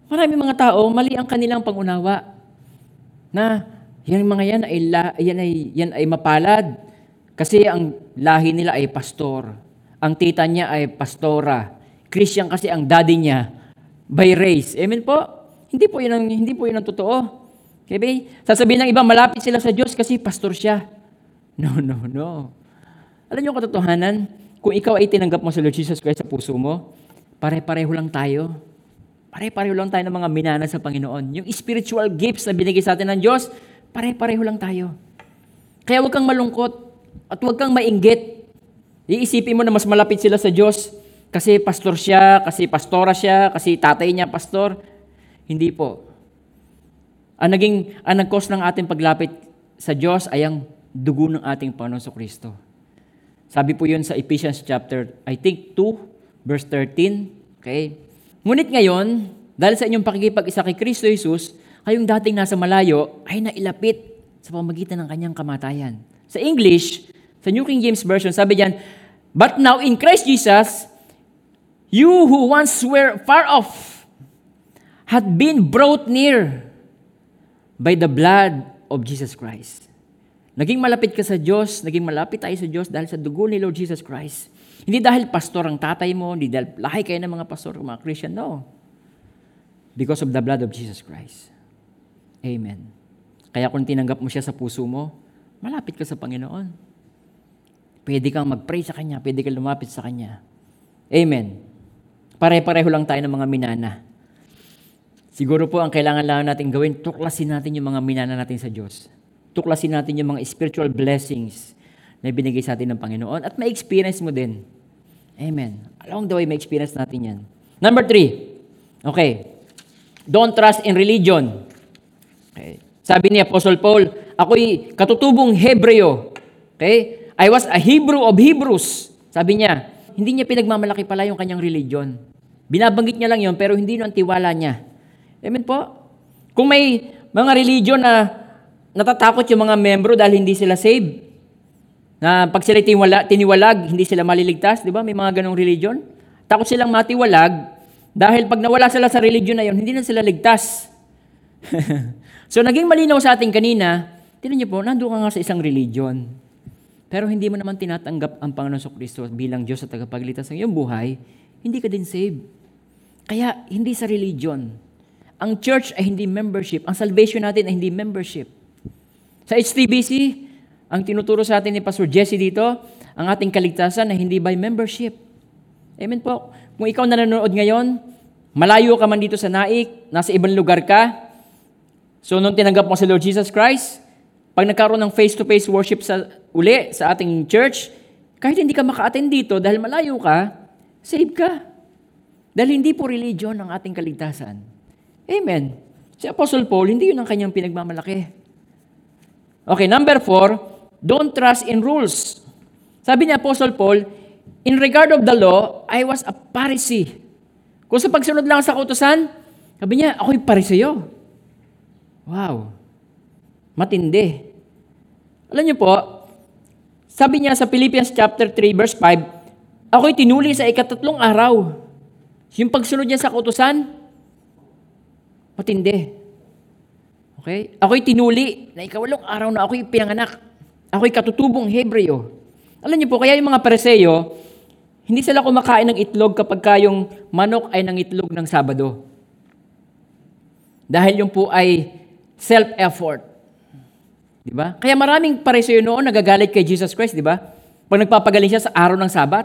Speaker 1: marami mga tao, mali ang kanilang pangunawa. Na, yan mga yan ay, yan ay, yan ay mapalad. Kasi ang lahi nila ay pastor. Ang tita niya ay pastora. Christian kasi ang daddy niya by race. Amen po? Hindi po yun ang, hindi po yun ang totoo. Okay, Sasabihin ng iba, malapit sila sa Diyos kasi pastor siya. No, no, no. Alam niyo katotohanan? Kung ikaw ay tinanggap mo sa Lord Jesus Christ sa puso mo, pare-pareho lang tayo. Pare-pareho lang tayo ng mga minana sa Panginoon. Yung spiritual gifts na binigay sa atin ng Diyos, pare-pareho lang tayo. Kaya huwag kang malungkot. At huwag kang mainggit. Iisipin mo na mas malapit sila sa Diyos kasi pastor siya, kasi pastora siya, kasi tatay niya pastor. Hindi po. Ang naging ang nag-cause ng ating paglapit sa Diyos ay ang dugo ng ating Panginoon sa Kristo. Sabi po yun sa Ephesians chapter, I think 2, verse 13. Okay? Ngunit ngayon, dahil sa inyong pakikipag-isa kay Kristo Jesus, kayong dating nasa malayo ay nailapit sa pamagitan ng kanyang kamatayan. Sa English, sa New King James Version, sabi diyan, But now in Christ Jesus, You who once were far off had been brought near by the blood of Jesus Christ. Naging malapit ka sa Diyos, naging malapit tayo sa Diyos dahil sa dugo ni Lord Jesus Christ. Hindi dahil pastor ang tatay mo, hindi dahil lahi kayo ng mga pastor, mga Christian, no. Because of the blood of Jesus Christ. Amen. Kaya kung tinanggap mo siya sa puso mo, malapit ka sa Panginoon. Pwede kang mag-pray sa Kanya, pwede kang lumapit sa Kanya. Amen. Pare-pareho lang tayo ng mga minana. Siguro po ang kailangan lang natin gawin, tuklasin natin yung mga minana natin sa Diyos. Tuklasin natin yung mga spiritual blessings na binigay sa atin ng Panginoon at ma-experience mo din. Amen. Along the way, ma-experience natin yan. Number three. Okay. Don't trust in religion. Okay. Sabi ni Apostle Paul, ako'y katutubong Hebreo. Okay? I was a Hebrew of Hebrews. Sabi niya, hindi niya pinagmamalaki pala yung kanyang religion. Binabanggit niya lang yon pero hindi ang tiwala niya. Amen po? Kung may mga religion na natatakot yung mga membro dahil hindi sila saved, na pag sila tiniwala, tiniwalag, hindi sila maliligtas, di ba? May mga ganong religion. Takot silang matiwalag dahil pag nawala sila sa religion na yon, hindi na sila ligtas. so naging malinaw sa ating kanina, tinan niyo po, nandun ka nga sa isang religion. Pero hindi mo naman tinatanggap ang Panginoon sa Kristo bilang Diyos at tagapagligtas ng iyong buhay, hindi ka din saved. Kaya hindi sa religion. Ang church ay hindi membership. Ang salvation natin ay hindi membership. Sa HTBC, ang tinuturo sa atin ni Pastor Jesse dito, ang ating kaligtasan ay hindi by membership. Amen po. Kung ikaw nanonood ngayon, malayo ka man dito sa naik, nasa ibang lugar ka, so nung tinanggap mo si Lord Jesus Christ, pag nagkaroon ng face-to-face worship sa uli sa ating church, kahit hindi ka maka-attend dito dahil malayo ka, save ka. Dahil hindi po religion ang ating kaligtasan. Amen. Si Apostle Paul, hindi yun ang kanyang pinagmamalaki. Okay, number four, don't trust in rules. Sabi ni Apostle Paul, in regard of the law, I was a Pharisee. Kung sa pagsunod lang sa kautosan, sabi niya, ako'y Pariseo. Wow. Matindi. Alam niyo po, sabi niya sa Philippians chapter 3 verse 5, ako'y tinuli sa ikatatlong araw. Yung pagsunod niya sa kautusan, matindi. Okay? Ako'y tinuli na ikawalong araw na ako'y pinanganak. Ako'y katutubong Hebreo. Alam niyo po, kaya yung mga Pareseyo, hindi sila kumakain ng itlog kapag kayong manok ay ng itlog ng Sabado. Dahil yung po ay self-effort. Di ba? Kaya maraming pareseyo noon nagagalit kay Jesus Christ, di ba? Pag nagpapagaling siya sa araw ng Sabat.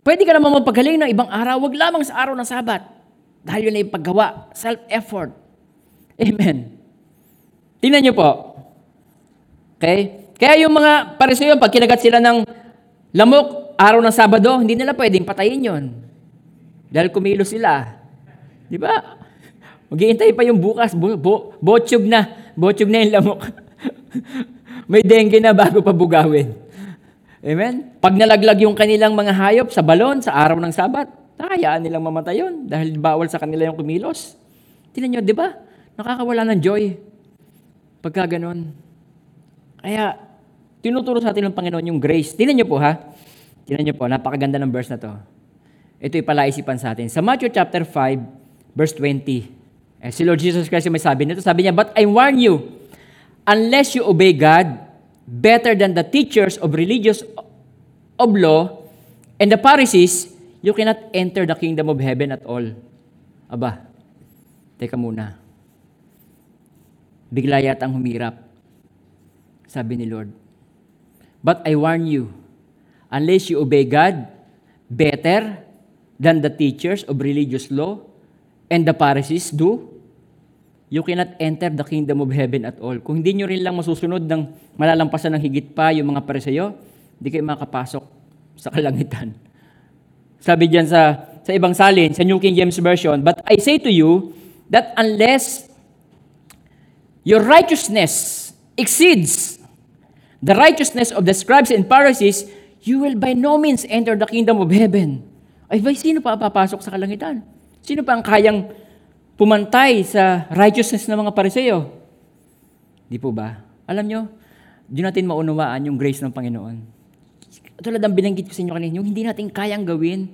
Speaker 1: Pwede ka naman magpagaling ng ibang araw, wag lamang sa araw ng Sabat. Dahil yun ay paggawa, self-effort. Amen. Tingnan niyo po. Okay? Kaya yung mga pareseyo, pag kinagat sila ng lamok, araw ng Sabado, hindi nila pwedeng patayin yon. Dahil kumilo sila. Di ba? Maghihintay pa yung bukas, bo, bo, botsog na. Botsog na yung lamok. May dengue na bago pa bugawin. Amen? Pag nalaglag yung kanilang mga hayop sa balon sa araw ng Sabat, hayaan nilang mamatay yun dahil bawal sa kanila yung kumilos. Tingnan nyo, di ba? Nakakawala ng joy. Pagka ganun. Kaya, tinuturo sa atin ng Panginoon yung grace. Tingnan nyo po ha. Tingnan nyo po, napakaganda ng verse na to. Ito yung palaisipan sa atin. Sa Matthew chapter 5, verse 20. Eh, si Lord Jesus Christ may sabi nito. Sabi niya, But I warn you, unless you obey God better than the teachers of religious of law and the Pharisees, you cannot enter the kingdom of heaven at all. Aba, teka muna. Bigla yatang humirap. Sabi ni Lord. But I warn you, unless you obey God better than the teachers of religious law and the Pharisees do, you cannot enter the kingdom of heaven at all. Kung hindi nyo rin lang masusunod ng malalampasan ng higit pa yung mga pariseyo, hindi kayo makapasok sa kalangitan. Sabi diyan sa, sa ibang salin, sa New King James Version, But I say to you that unless your righteousness exceeds the righteousness of the scribes and Pharisees, you will by no means enter the kingdom of heaven. Ay, ba, sino pa papasok sa kalangitan? Sino pa ang kayang pumantay sa righteousness ng mga pariseyo. Di po ba? Alam nyo, di natin maunawaan yung grace ng Panginoon. Tulad ng binanggit ko sa inyo kanina, yung hindi natin kayang gawin,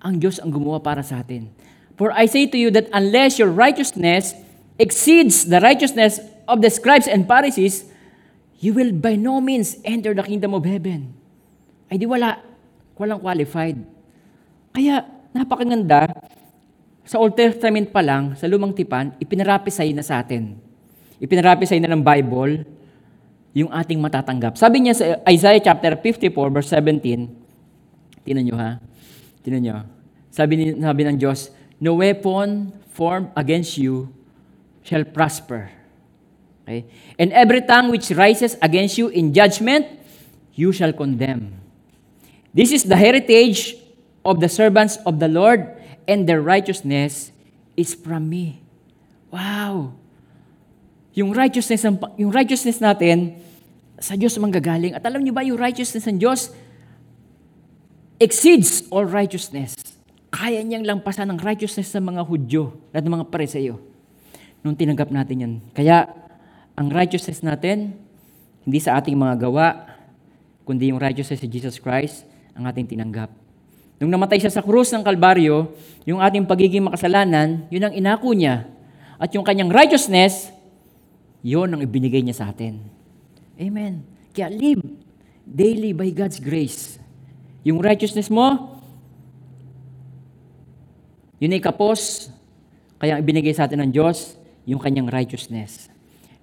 Speaker 1: ang Diyos ang gumawa para sa atin. For I say to you that unless your righteousness exceeds the righteousness of the scribes and Pharisees, you will by no means enter the kingdom of heaven. Ay di wala. Walang qualified. Kaya napakaganda, sa Old Testament pa lang, sa lumang tipan, ipinarapisay na sa atin. Ipinarapisay na ng Bible yung ating matatanggap. Sabi niya sa Isaiah chapter 54 verse 17, tinan nyo ha, tinan nyo, sabi, ni, sabi ng Diyos, No weapon formed against you shall prosper. Okay? And every tongue which rises against you in judgment, you shall condemn. This is the heritage of the servants of the Lord, and their righteousness is from me. Wow! Yung righteousness, yung righteousness natin, sa Diyos manggagaling. At alam niyo ba, yung righteousness ng Diyos exceeds all righteousness kaya niyang lampasan ng righteousness ng mga Hudyo at ng mga Pareseyo nung tinanggap natin yan. Kaya, ang righteousness natin, hindi sa ating mga gawa, kundi yung righteousness ni Jesus Christ, ang ating tinanggap. Nung namatay siya sa krus ng Kalbaryo, yung ating pagiging makasalanan, yun ang inako niya. At yung kanyang righteousness, yun ang ibinigay niya sa atin. Amen. Kaya live daily by God's grace. Yung righteousness mo, yun ay kapos, kaya ibinigay sa atin ng Diyos, yung kanyang righteousness.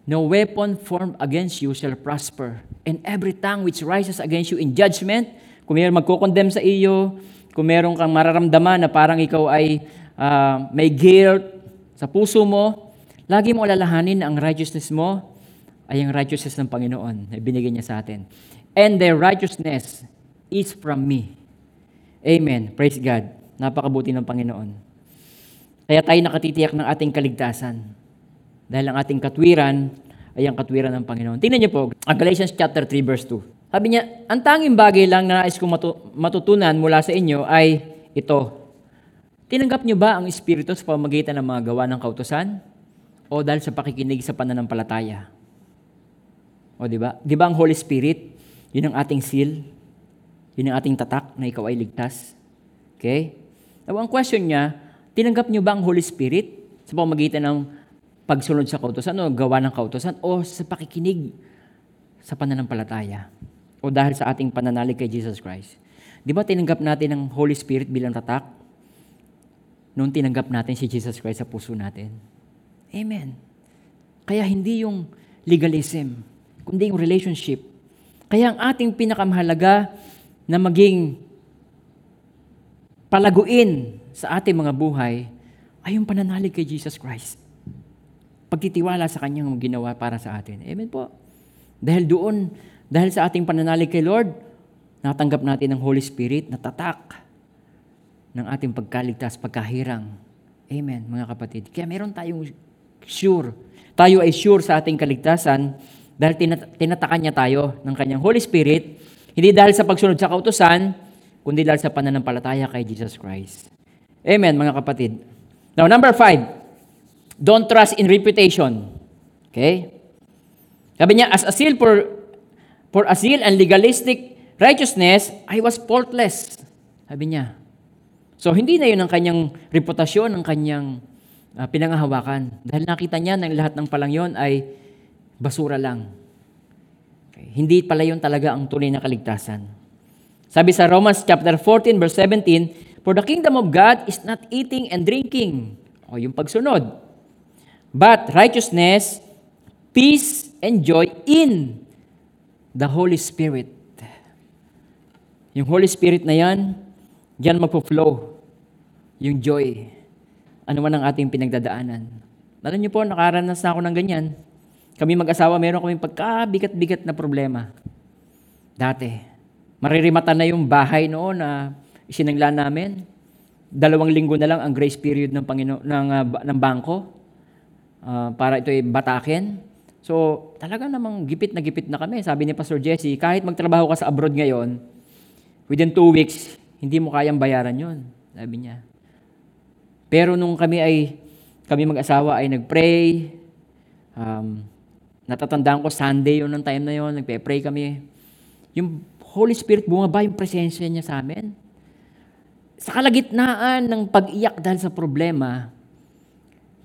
Speaker 1: No weapon formed against you shall prosper, and every tongue which rises against you in judgment, kung mayroong magkukondem sa iyo, kung meron kang mararamdaman na parang ikaw ay uh, may guilt sa puso mo, lagi mo alalahanin na ang righteousness mo ay ang righteousness ng Panginoon na ibinigay niya sa atin. And their righteousness is from me. Amen. Praise God. Napakabuti ng Panginoon. Kaya tayo nakatitiyak ng ating kaligtasan. Dahil ang ating katwiran ay ang katwiran ng Panginoon. Tingnan niyo po, ang Galatians chapter 3 verse 2. Sabi niya, ang tanging bagay lang na nais kong matutunan mula sa inyo ay ito. Tinanggap niyo ba ang Espiritu sa pamagitan ng mga gawa ng kautosan? O dahil sa pakikinig sa pananampalataya? O di ba? Di ba ang Holy Spirit, yun ang ating seal, yun ang ating tatak na ikaw ay ligtas. Okay? Now, ang question niya, Tinanggap niyo ba ang Holy Spirit sa pamagitan ng pagsunod sa kautosan o gawa ng kautosan o sa pakikinig sa pananampalataya o dahil sa ating pananalig kay Jesus Christ? Di ba tinanggap natin ang Holy Spirit bilang tatak? Noong tinanggap natin si Jesus Christ sa puso natin. Amen. Kaya hindi yung legalism, kundi yung relationship. Kaya ang ating pinakamahalaga na maging palaguin sa ating mga buhay ay yung pananalig kay Jesus Christ. Pagtitiwala sa Kanyang ginawa para sa atin. Amen po. Dahil doon, dahil sa ating pananalig kay Lord, natanggap natin ng Holy Spirit na tatak ng ating pagkaligtas, pagkahirang. Amen, mga kapatid. Kaya meron tayong sure. Tayo ay sure sa ating kaligtasan dahil tinat- tinatakan niya tayo ng kanyang Holy Spirit, hindi dahil sa pagsunod sa kautosan, kundi dahil sa pananampalataya kay Jesus Christ. Amen, mga kapatid. Now, number five, don't trust in reputation. Okay? Sabi niya, as a seal for, for a seal and legalistic righteousness, I was faultless. Sabi niya. So, hindi na yun ang kanyang reputasyon, ang kanyang uh, pinangahawakan. Dahil nakita niya na lahat ng palang yon ay basura lang. Okay. Hindi pala yun talaga ang tunay na kaligtasan. Sabi sa Romans chapter 14 verse 17, For the kingdom of God is not eating and drinking. O yung pagsunod. But righteousness, peace, and joy in the Holy Spirit. Yung Holy Spirit na yan, diyan magpo-flow yung joy. Ano man ang ating pinagdadaanan. Alam niyo po, nakaranas na ako ng ganyan. Kami mag-asawa, meron kaming pagkabigat-bigat na problema. Dati. Maririmata na yung bahay noon na isinangla namin. Dalawang linggo na lang ang grace period ng Pangino ng uh, ng bangko uh, para ito ay batakin. So, talaga namang gipit na gipit na kami. Sabi ni Pastor Jesse, kahit magtrabaho ka sa abroad ngayon, within two weeks, hindi mo kayang bayaran yon Sabi niya. Pero nung kami ay, kami mag-asawa ay nag-pray, um, natatandaan ko Sunday yun ng time na yon nagpe-pray kami. Yung Holy Spirit bumaba yung presensya niya sa amin. sa kalagitnaan ng pag-iyak dahil sa problema,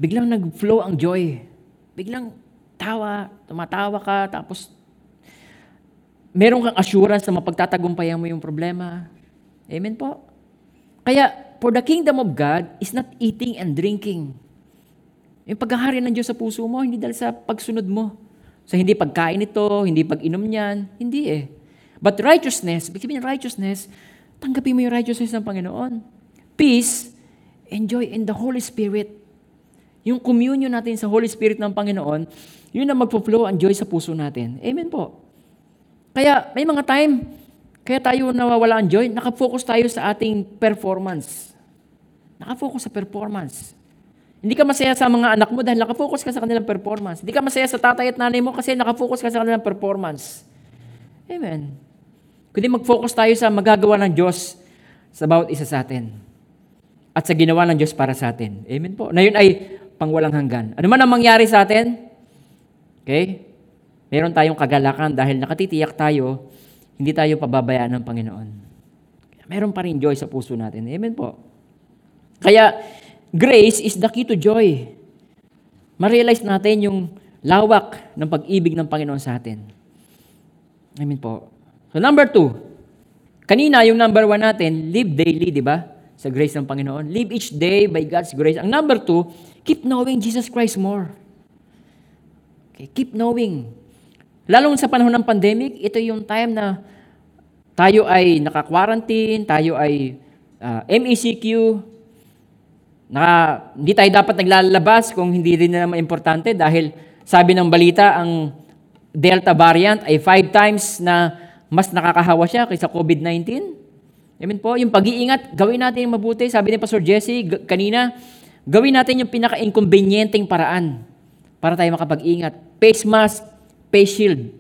Speaker 1: biglang nag-flow ang joy. Biglang tawa, tumatawa ka, tapos meron kang assurance na mapagtatagumpayan mo yung problema. Amen po. Kaya, for the kingdom of God is not eating and drinking. Yung paghahari ng Diyos sa puso mo, hindi dahil sa pagsunod mo. Sa hindi pagkain ito, hindi pag-inom niyan. Hindi eh. But righteousness, ibig sabihin righteousness, tanggapin mo yung righteousness ng Panginoon. Peace, enjoy in the Holy Spirit. Yung communion natin sa Holy Spirit ng Panginoon, yun ang magpo-flow ang joy sa puso natin. Amen po. Kaya may mga time, kaya tayo nawawala ang joy, nakafocus tayo sa ating performance. Nakafocus sa performance. Hindi ka masaya sa mga anak mo dahil nakafocus ka sa kanilang performance. Hindi ka masaya sa tatay at nanay mo kasi nakafocus ka sa kanilang performance. Amen. Kundi mag-focus tayo sa magagawa ng Diyos sa bawat isa sa atin. At sa ginawa ng Diyos para sa atin. Amen po. Na yun ay pangwalang hanggan. Ano man ang mangyari sa atin, okay, meron tayong kagalakan dahil nakatitiyak tayo, hindi tayo pababayaan ng Panginoon. Meron pa rin joy sa puso natin. Amen po. Kaya, grace is the key to joy. Ma-realize natin yung lawak ng pag-ibig ng Panginoon sa atin. Amen po. So number two, kanina yung number one natin, live daily, di ba? Sa grace ng Panginoon. Live each day by God's grace. Ang number two, keep knowing Jesus Christ more. Okay, keep knowing. Lalong sa panahon ng pandemic, ito yung time na tayo ay naka-quarantine, tayo ay uh, MECQ, na hindi tayo dapat naglalabas kung hindi rin naman importante dahil sabi ng balita, ang Delta variant ay five times na mas nakakahawa siya kaysa COVID-19. Amen po. Yung pag-iingat, gawin natin yung mabuti. Sabi ni Pastor Jesse kanina, gawin natin yung pinaka-inconvenienteng paraan para tayo makapag-ingat. Face mask, face shield.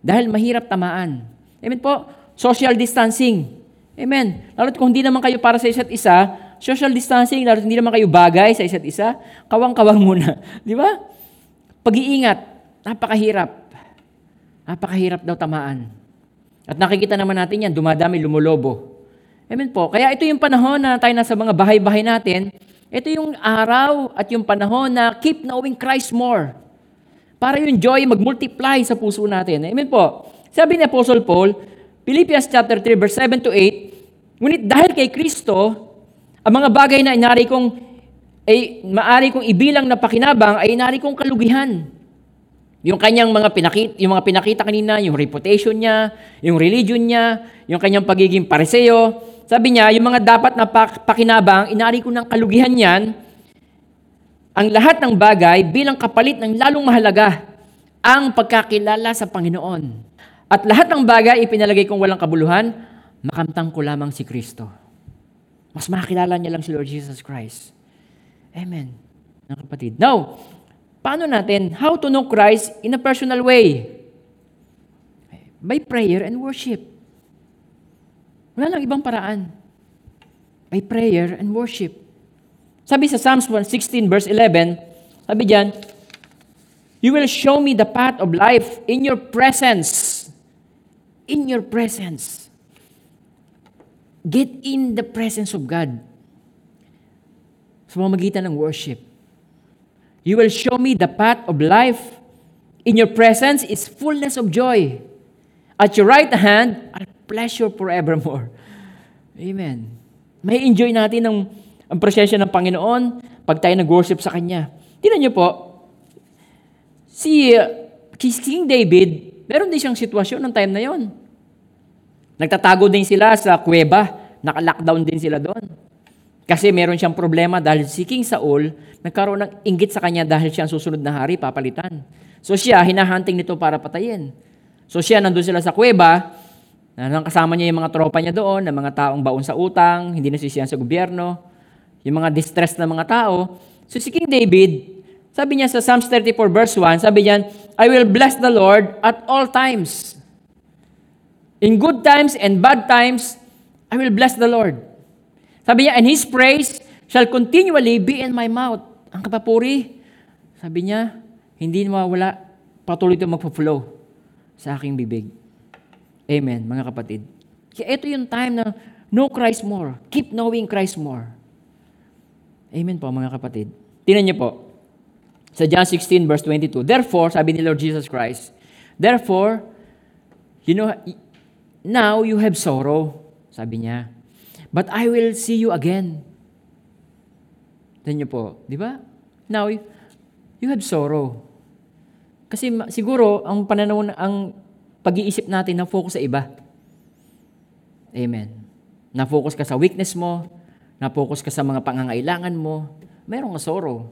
Speaker 1: Dahil mahirap tamaan. Amen po. Social distancing. Amen. Lalo kung hindi naman kayo para sa isa't isa, social distancing, lalo hindi naman kayo bagay sa isa't isa, kawang-kawang muna. Di ba? Pag-iingat, napakahirap. Napakahirap daw tamaan. At nakikita naman natin yan, dumadami, lumulobo. Amen po. Kaya ito yung panahon na tayo nasa mga bahay-bahay natin. Ito yung araw at yung panahon na keep knowing Christ more. Para yung joy mag-multiply sa puso natin. Amen po. Sabi ni Apostle Paul, Philippians chapter 3, verse 7 to 8, Ngunit dahil kay Kristo, ang mga bagay na inari kong, ay maari kong ibilang na pakinabang ay inari kong kalugihan. Yung kanyang mga pinakita, yung mga pinakita kanina, yung reputation niya, yung religion niya, yung kanyang pagiging pariseo. Sabi niya, yung mga dapat na pakinabang, inari ko ng kalugihan niyan, ang lahat ng bagay bilang kapalit ng lalong mahalaga, ang pagkakilala sa Panginoon. At lahat ng bagay ipinalagay kong walang kabuluhan, makamtang ko lamang si Kristo. Mas makilala niya lang si Lord Jesus Christ. Amen. Mga kapatid. Now, Paano natin? How to know Christ in a personal way? By prayer and worship. Wala lang ibang paraan. By prayer and worship. Sabi sa Psalms 116 verse 11, sabi diyan, You will show me the path of life in your presence. In your presence. Get in the presence of God. Sa mamagitan ng worship. You will show me the path of life. In your presence is fullness of joy. At your right hand are pleasure forevermore. Amen. May enjoy natin ang, ang presensya ng Panginoon pag tayo nag-worship sa Kanya. Tingnan niyo po, si King David, meron din siyang sitwasyon ng time na yon. Nagtatago din sila sa kuweba. Naka-lockdown din sila doon. Kasi meron siyang problema dahil si King Saul, nagkaroon ng inggit sa kanya dahil siya ang susunod na hari, papalitan. So siya, hinahunting nito para patayin. So siya, nandun sila sa kuweba, na kasama niya yung mga tropa niya doon, na mga taong baon sa utang, hindi nasisiyan sa gobyerno, yung mga distressed na mga tao. So si King David, sabi niya sa Psalms 34 verse 1, sabi niya, I will bless the Lord at all times. In good times and bad times, I will bless the Lord. Sabi niya, and His praise shall continually be in my mouth. Ang kapapuri, sabi niya, hindi mawawala, patuloy ito magpo-flow sa aking bibig. Amen, mga kapatid. Kaya ito yung time na Know Christ more. Keep knowing Christ more. Amen po, mga kapatid. Tinan niyo po. Sa John 16, verse 22. Therefore, sabi ni Lord Jesus Christ, Therefore, you know, now you have sorrow, sabi niya. But I will see you again. Tinan niyo po, di ba? Now, you have sorrow. Kasi siguro, ang pananaw, na- ang pag-iisip natin na focus sa iba. Amen. Na-focus ka sa weakness mo, na-focus ka sa mga pangangailangan mo, mayroong sorrow.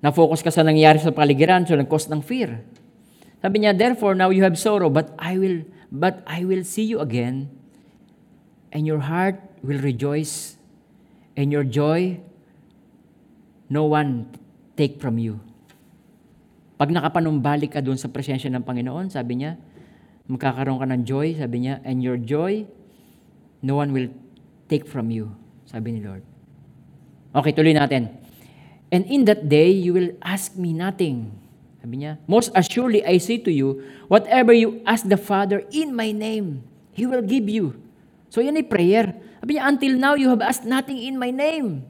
Speaker 1: Na-focus ka sa nangyayari sa paligiran, so nag-cause ng fear. Sabi niya, therefore now you have sorrow, but I will but I will see you again, and your heart will rejoice, and your joy no one take from you. Pag nakapanumbalik ka doon sa presensya ng Panginoon, sabi niya, magkakaroon ka ng joy, sabi niya, and your joy no one will take from you, sabi ni Lord. Okay, tuloy natin. And in that day, you will ask me nothing. Sabi niya, Most assuredly, I say to you, whatever you ask the Father in my name, He will give you. So yan ay prayer. Sabi niya, until now, you have asked nothing in my name.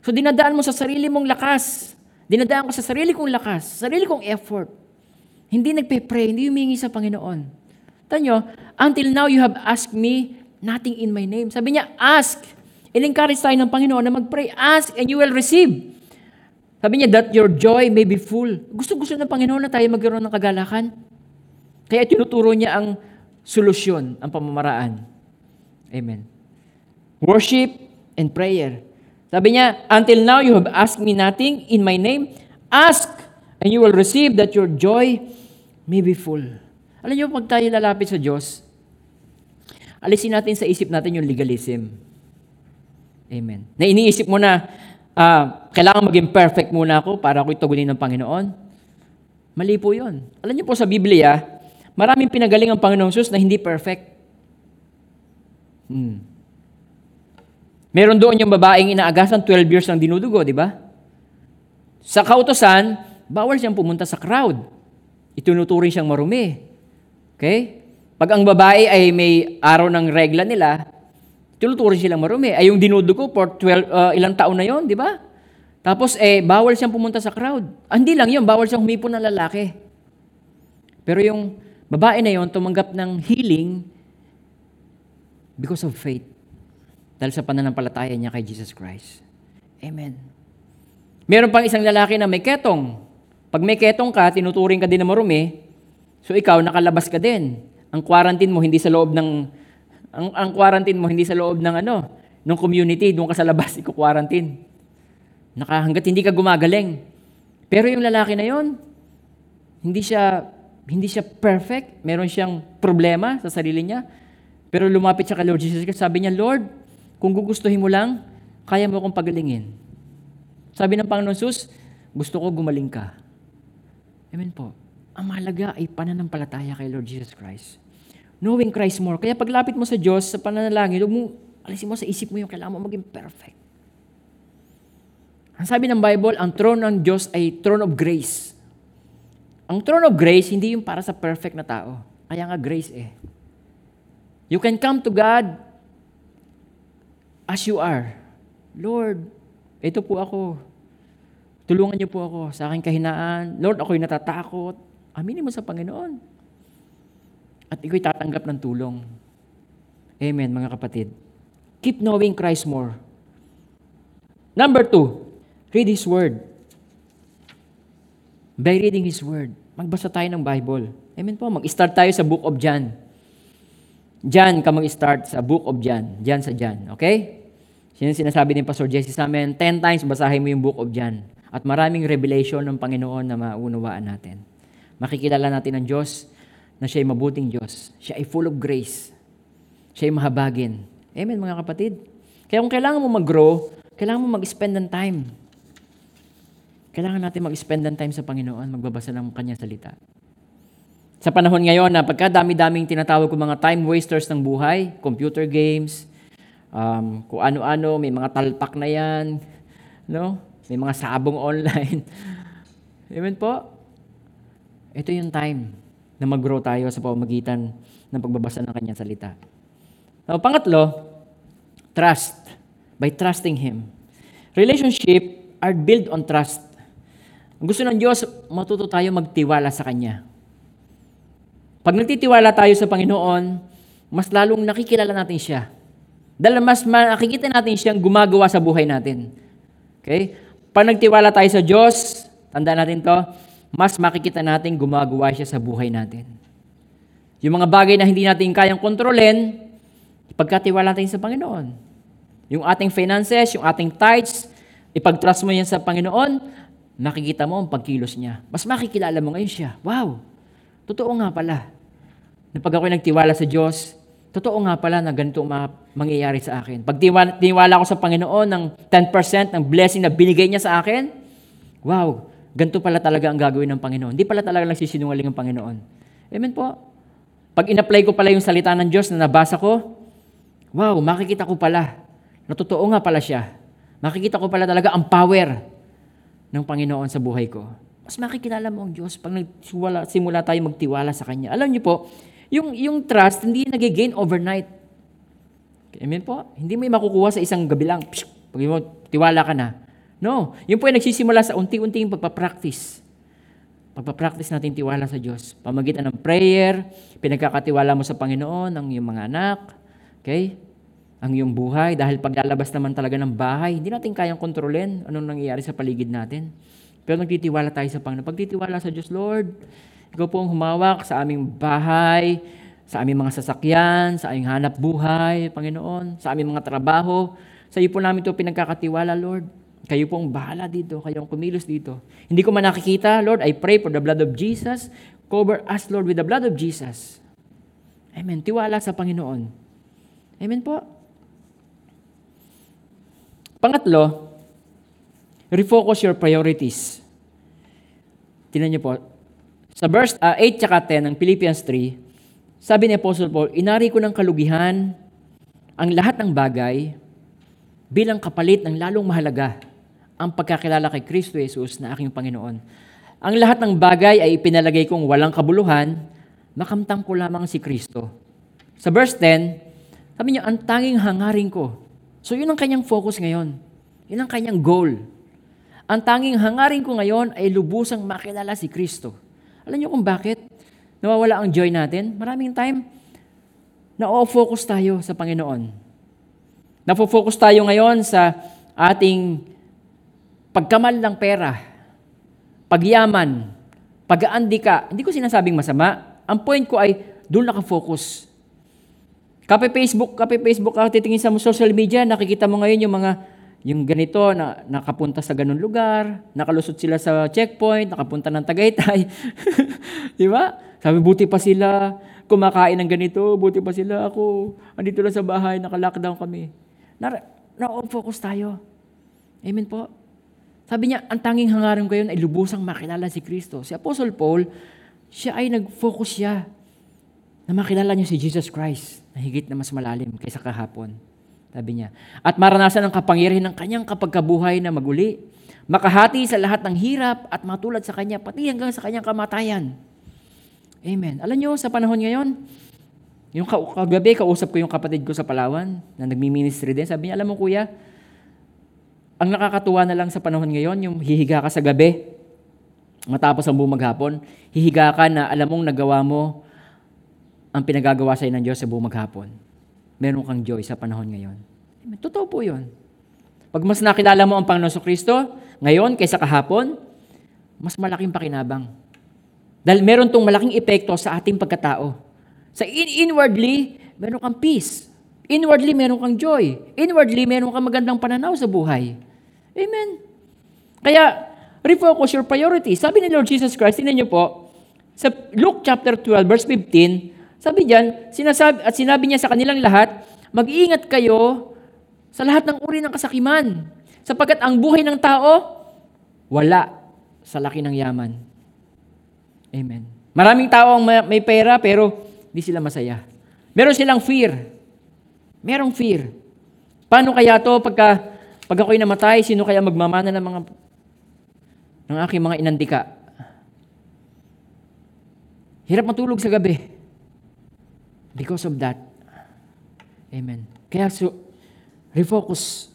Speaker 1: So dinadaan mo sa sarili mong lakas. Dinadaan ko sa sarili kong lakas, sa sarili kong effort. Hindi nagpe-pray, hindi humingi sa Panginoon. Tanyo, until now you have asked me nothing in my name. Sabi niya, ask. In-encourage tayo ng Panginoon na mag-pray. Ask and you will receive. Sabi niya, that your joy may be full. Gusto-gusto ng Panginoon na tayo magkaroon ng kagalakan. Kaya tinuturo niya ang solusyon, ang pamamaraan. Amen. Worship and prayer. Sabi niya, until now you have asked me nothing in my name. Ask and you will receive that your joy may be full. Alam niyo, pag tayo lalapit sa Diyos, alisin natin sa isip natin yung legalism. Amen. Na iniisip mo na, ah, kailangan maging perfect muna ako para ako itugunin ng Panginoon. Mali po yun. Alam niyo po sa Biblia, maraming pinagaling ang Panginoong Jesus na hindi perfect. Hmm. Meron doon yung babaeng inaagasan, 12 years ng dinudugo, di ba? Sa kautosan, bawal siyang pumunta sa crowd. Itinuturing siyang marumi. Okay? Pag ang babae ay may araw ng regla nila, tinuturing silang marumi. Ay yung dinudugo for 12, uh, ilang taon na yon, di ba? Tapos, eh, bawal siyang pumunta sa crowd. Ah, hindi lang yun, bawal siyang humipon ng lalaki. Pero yung babae na yon tumanggap ng healing because of faith. Dahil sa pananampalataya niya kay Jesus Christ. Amen. Meron pang isang lalaki na may ketong. Pag may ketong ka, tinuturing ka din na marumi, so ikaw, nakalabas ka din. Ang quarantine mo, hindi sa loob ng, ang, ang quarantine mo, hindi sa loob ng ano, ng community, doon ka sa labas, iko-quarantine. Naka, hindi ka gumagaling. Pero yung lalaki na yon, hindi siya, hindi siya perfect, meron siyang problema sa sarili niya, pero lumapit siya kay Lord Jesus Christ, sabi niya, Lord, kung gugustuhin mo lang, kaya mo akong pagalingin. Sabi ng Panginoon Jesus, gusto ko gumaling ka. Amen po. Ang mahalaga ay pananampalataya kay Lord Jesus Christ. Knowing Christ more. Kaya paglapit mo sa Diyos, sa pananalangin, huwag mo, alisin mo sa isip mo yung kailangan mo maging perfect. Ang sabi ng Bible, ang throne ng Diyos ay throne of grace. Ang throne of grace, hindi yung para sa perfect na tao. Kaya nga grace eh. You can come to God as you are. Lord, ito po ako. Tulungan niyo po ako sa aking kahinaan. Lord, ako'y natatakot. Aminin mo sa Panginoon. At iko'y tatanggap ng tulong. Amen, mga kapatid. Keep knowing Christ more. Number two, read His Word. By reading His Word, magbasa tayo ng Bible. Amen po, mag-start tayo sa Book of John. John ka mag-start sa Book of John. John sa John, okay? Sino sinasabi ni Pastor Jesse sa amin, 10 times basahin mo yung Book of John. At maraming revelation ng Panginoon na maunawaan natin. Makikilala natin ang Diyos na siya ay mabuting Diyos. Siya ay full of grace. Siya ay mahabagin. Amen, mga kapatid. Kaya kung kailangan mo mag-grow, kailangan mo mag-spend ng time. Kailangan natin mag-spend ng time sa Panginoon, magbabasa ng Kanyang salita. Sa panahon ngayon na pagkadami-daming tinatawag ko mga time wasters ng buhay, computer games, um, kung ano-ano, may mga talpak na yan, no? may mga sabong online. Amen po? Ito yung time na mag-grow tayo sa pamamagitan ng pagbabasa ng kanyang salita. Now, pangatlo, trust. By trusting Him. Relationship are built on trust. Gusto ng Diyos, matuto tayo magtiwala sa Kanya. Pag nagtitiwala tayo sa Panginoon, mas lalong nakikilala natin siya. Dahil mas makikita natin siyang gumagawa sa buhay natin. Okay? Pag nagtiwala tayo sa Diyos, tandaan natin to, mas makikita natin gumagawa siya sa buhay natin. Yung mga bagay na hindi natin kayang kontrolin, ipagkatiwala natin sa Panginoon. Yung ating finances, yung ating tithes, ipag-trust mo yan sa Panginoon, makikita mo ang pagkilos niya. Mas makikilala mo ngayon siya. Wow! Totoo nga pala. Na pag ako'y nagtiwala sa Diyos, totoo nga pala na ganito ma- mangyayari sa akin. Pag tiwala ko sa Panginoon ng 10% ng blessing na binigay niya sa akin, wow, ganito pala talaga ang gagawin ng Panginoon. Hindi pala talaga nagsisinungaling ang Panginoon. Amen po. Pag in-apply ko pala yung salita ng Diyos na nabasa ko, wow, makikita ko pala na totoo nga pala siya. Makikita ko pala talaga ang power ng Panginoon sa buhay ko. Mas makikilala mo ang Diyos pag nagsimula simula tayo magtiwala sa Kanya. Alam niyo po, yung, yung trust, hindi nag-gain overnight. Amen po? Hindi mo makukuha sa isang gabi lang. Pag mo, tiwala ka na. No. Yun po ay nagsisimula sa unti-unting pagpapractice. Pagpapractice natin tiwala sa Diyos. Pamagitan ng prayer, pinagkakatiwala mo sa Panginoon, ang iyong mga anak, okay? Ang iyong buhay. Dahil paglalabas naman talaga ng bahay, hindi natin kayang kontrolin anong nangyayari sa paligid natin. Pero nagtitiwala tayo sa Panginoon. Pagtitiwala sa Diyos, Lord, ikaw po ang humawak sa aming bahay, sa aming mga sasakyan, sa aming hanap buhay, Panginoon, sa aming mga trabaho. Sa iyo po namin ito pinagkakatiwala, Lord. Kayo po ang bahala dito. Kayo ang kumilos dito. Hindi ko man nakikita, Lord, I pray for the blood of Jesus. Cover us, Lord, with the blood of Jesus. Amen. Tiwala sa Panginoon. Amen po. Pangatlo, refocus your priorities. Tingnan niyo po, sa verse uh, 8 tsaka 10 ng Philippians 3, sabi ni Apostle Paul, inari ko ng kalugihan ang lahat ng bagay bilang kapalit ng lalong mahalaga ang pagkakilala kay Kristo Jesus na aking Panginoon. Ang lahat ng bagay ay ipinalagay kong walang kabuluhan, makamtang ko lamang si Kristo. Sa verse 10, sabi niya, ang tanging hangarin ko. So yun ang kanyang focus ngayon. Yun ang kanyang goal. Ang tanging hangarin ko ngayon ay lubusang makilala si Kristo. Alam niyo kung bakit? Nawawala ang joy natin. Maraming time, na-focus tayo sa Panginoon. Nafo-focus tayo ngayon sa ating pagkamal ng pera, pagyaman, pag-aandi ka. Hindi ko sinasabing masama. Ang point ko ay doon nakafocus. Kape Facebook, kape Facebook ka, titingin sa social media, nakikita mo ngayon yung mga yung ganito na nakapunta sa ganun lugar, nakalusot sila sa checkpoint, nakapunta ng Tagaytay. Di ba? Sabi, buti pa sila, kumakain ng ganito, buti pa sila ako, andito lang sa bahay, naka-lockdown kami. Na, na-focus tayo. Amen po. Sabi niya, ang tanging hangarin ko yun ay lubusang makilala si Kristo. Si Apostle Paul, siya ay nag-focus siya na makilala niya si Jesus Christ na higit na mas malalim kaysa kahapon. Sabi niya. At maranasan ang kapangyarihan ng kanyang kapagkabuhay na maguli. Makahati sa lahat ng hirap at matulad sa kanya, pati hanggang sa kanyang kamatayan. Amen. Alam niyo, sa panahon ngayon, yung kagabi, kausap ko yung kapatid ko sa Palawan na nagmi-ministry din. Sabi niya, alam mo kuya, ang nakakatuwa na lang sa panahon ngayon, yung hihiga ka sa gabi, matapos ang bumaghapon, hihiga ka na alam mong nagawa mo ang pinagagawa sa ng Diyos sa bumaghapon. Meron kang joy sa panahon ngayon. Totoo po yun. Pag mas nakilala mo ang Panginoon Kristo, ngayon kaysa kahapon, mas malaking pakinabang. Dahil meron tong malaking epekto sa ating pagkatao. Sa in- inwardly, meron kang peace. Inwardly, meron kang joy. Inwardly, meron kang magandang pananaw sa buhay. Amen. Kaya, refocus your priorities. Sabi ni Lord Jesus Christ, tinan niyo po, sa Luke chapter 12, verse 15, sabi diyan, sinasabi, at sinabi niya sa kanilang lahat, mag-iingat kayo sa lahat ng uri ng kasakiman, sapagkat ang buhay ng tao, wala sa laki ng yaman. Amen. Maraming tao ang may pera, pero di sila masaya. Meron silang fear. Merong fear. Paano kaya to pagka pag ako'y namatay, sino kaya magmamana ng mga ng aking mga inandika? Hirap matulog sa gabi. Because of that. Amen. Kaya so, refocus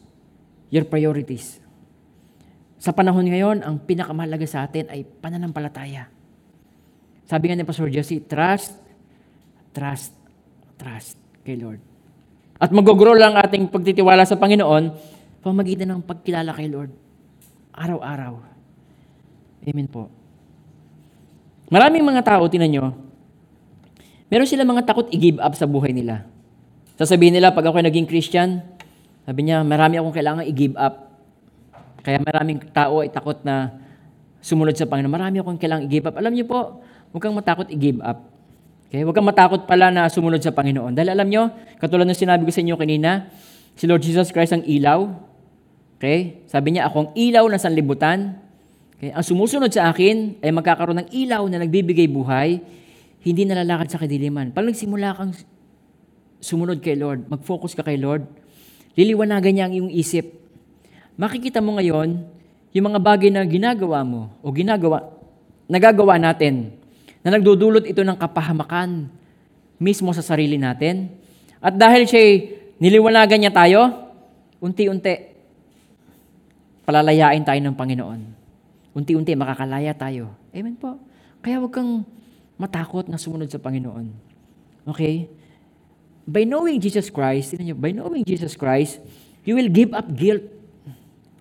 Speaker 1: your priorities. Sa panahon ngayon, ang pinakamahalaga sa atin ay pananampalataya. Sabi nga ni Pastor Jesse, trust, trust, trust kay Lord. At mag-grow lang ating pagtitiwala sa Panginoon pamagitan ng pagkilala kay Lord. Araw-araw. Amen po. Maraming mga tao, tinan nyo, meron sila mga takot i-give up sa buhay nila. Sasabihin nila, pag ako naging Christian, sabi niya, marami akong kailangan i-give up. Kaya maraming tao ay takot na sumunod sa Panginoon. Marami akong kailangan i-give up. Alam niyo po, huwag kang matakot i-give up. Okay? Huwag kang matakot pala na sumunod sa Panginoon. Dahil alam niyo, katulad ng sinabi ko sa inyo kanina, si Lord Jesus Christ ang ilaw. Okay? Sabi niya, ako ang ilaw ng sanlibutan. Okay? Ang sumusunod sa akin ay magkakaroon ng ilaw na nagbibigay buhay, hindi nalalakad sa kadiliman. Pag nagsimula kang sumunod kay Lord, mag-focus ka kay Lord, liliwanagan niya ang iyong isip. Makikita mo ngayon yung mga bagay na ginagawa mo o ginagawa, nagagawa natin na nagdudulot ito ng kapahamakan mismo sa sarili natin. At dahil siya niliwanagan niya tayo, unti-unti, palalayain tayo ng Panginoon. Unti-unti, makakalaya tayo. Amen po. Kaya huwag kang matakot na sumunod sa Panginoon. Okay? By knowing Jesus Christ, niyo, by knowing Jesus Christ, you will give up guilt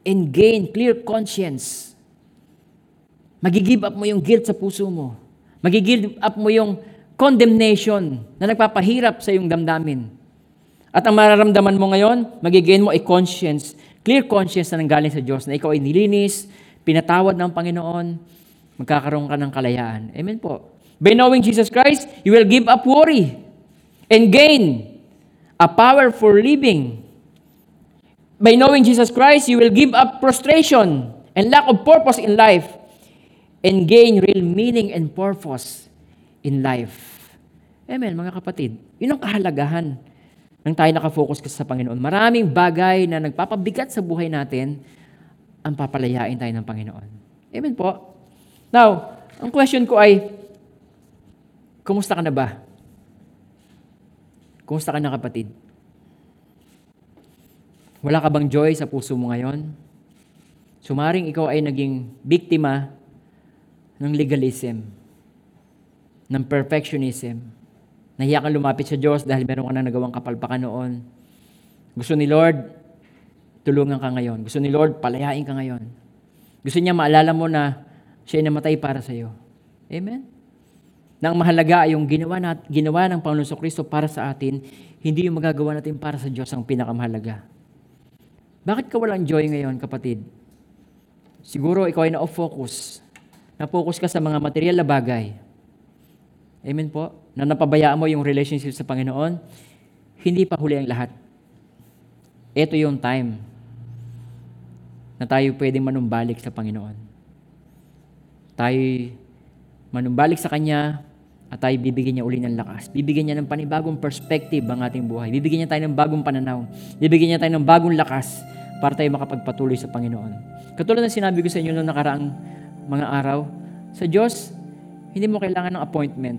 Speaker 1: and gain clear conscience. Magigive up mo yung guilt sa puso mo. Magigive up mo yung condemnation na nagpapahirap sa iyong damdamin. At ang mararamdaman mo ngayon, magigain mo ay conscience, clear conscience na nanggaling sa Diyos, na ikaw ay nilinis, pinatawad ng Panginoon, magkakaroon ka ng kalayaan. Amen po. By knowing Jesus Christ, you will give up worry and gain a power for living. By knowing Jesus Christ, you will give up frustration and lack of purpose in life and gain real meaning and purpose in life. Amen, mga kapatid. Yun ang kahalagahan nang tayo nakafocus sa Panginoon. Maraming bagay na nagpapabigat sa buhay natin ang papalayain tayo ng Panginoon. Amen po. Now, ang question ko ay, kumusta ka na ba? Kumusta ka na kapatid? Wala ka bang joy sa puso mo ngayon? Sumaring ikaw ay naging biktima ng legalism, ng perfectionism. Nahiya kang lumapit sa Diyos dahil meron ka na nagawang kapalpakan noon. Gusto ni Lord, tulungan ka ngayon. Gusto ni Lord, palayain ka ngayon. Gusto niya maalala mo na siya ay namatay para sa iyo. Amen? Na ang mahalaga ay yung ginawa, nat, ginawa ng Panginoon Kristo para sa atin, hindi yung magagawa natin para sa Diyos ang pinakamahalaga. Bakit ka walang joy ngayon, kapatid? Siguro ikaw ay na-focus. Na-focus ka sa mga material na bagay. Amen po? Na napabayaan mo yung relationship sa Panginoon, hindi pa huli ang lahat. Ito yung time na tayo pwedeng manumbalik sa Panginoon. Tayo manumbalik sa Kanya at tayo bibigyan niya uli ng lakas. Bibigyan niya ng panibagong perspective ang ating buhay. Bibigyan niya tayo ng bagong pananaw. Bibigyan niya tayo ng bagong lakas para tayo makapagpatuloy sa Panginoon. Katulad ng sinabi ko sa inyo noong nakaraang mga araw, sa Diyos, hindi mo kailangan ng appointment.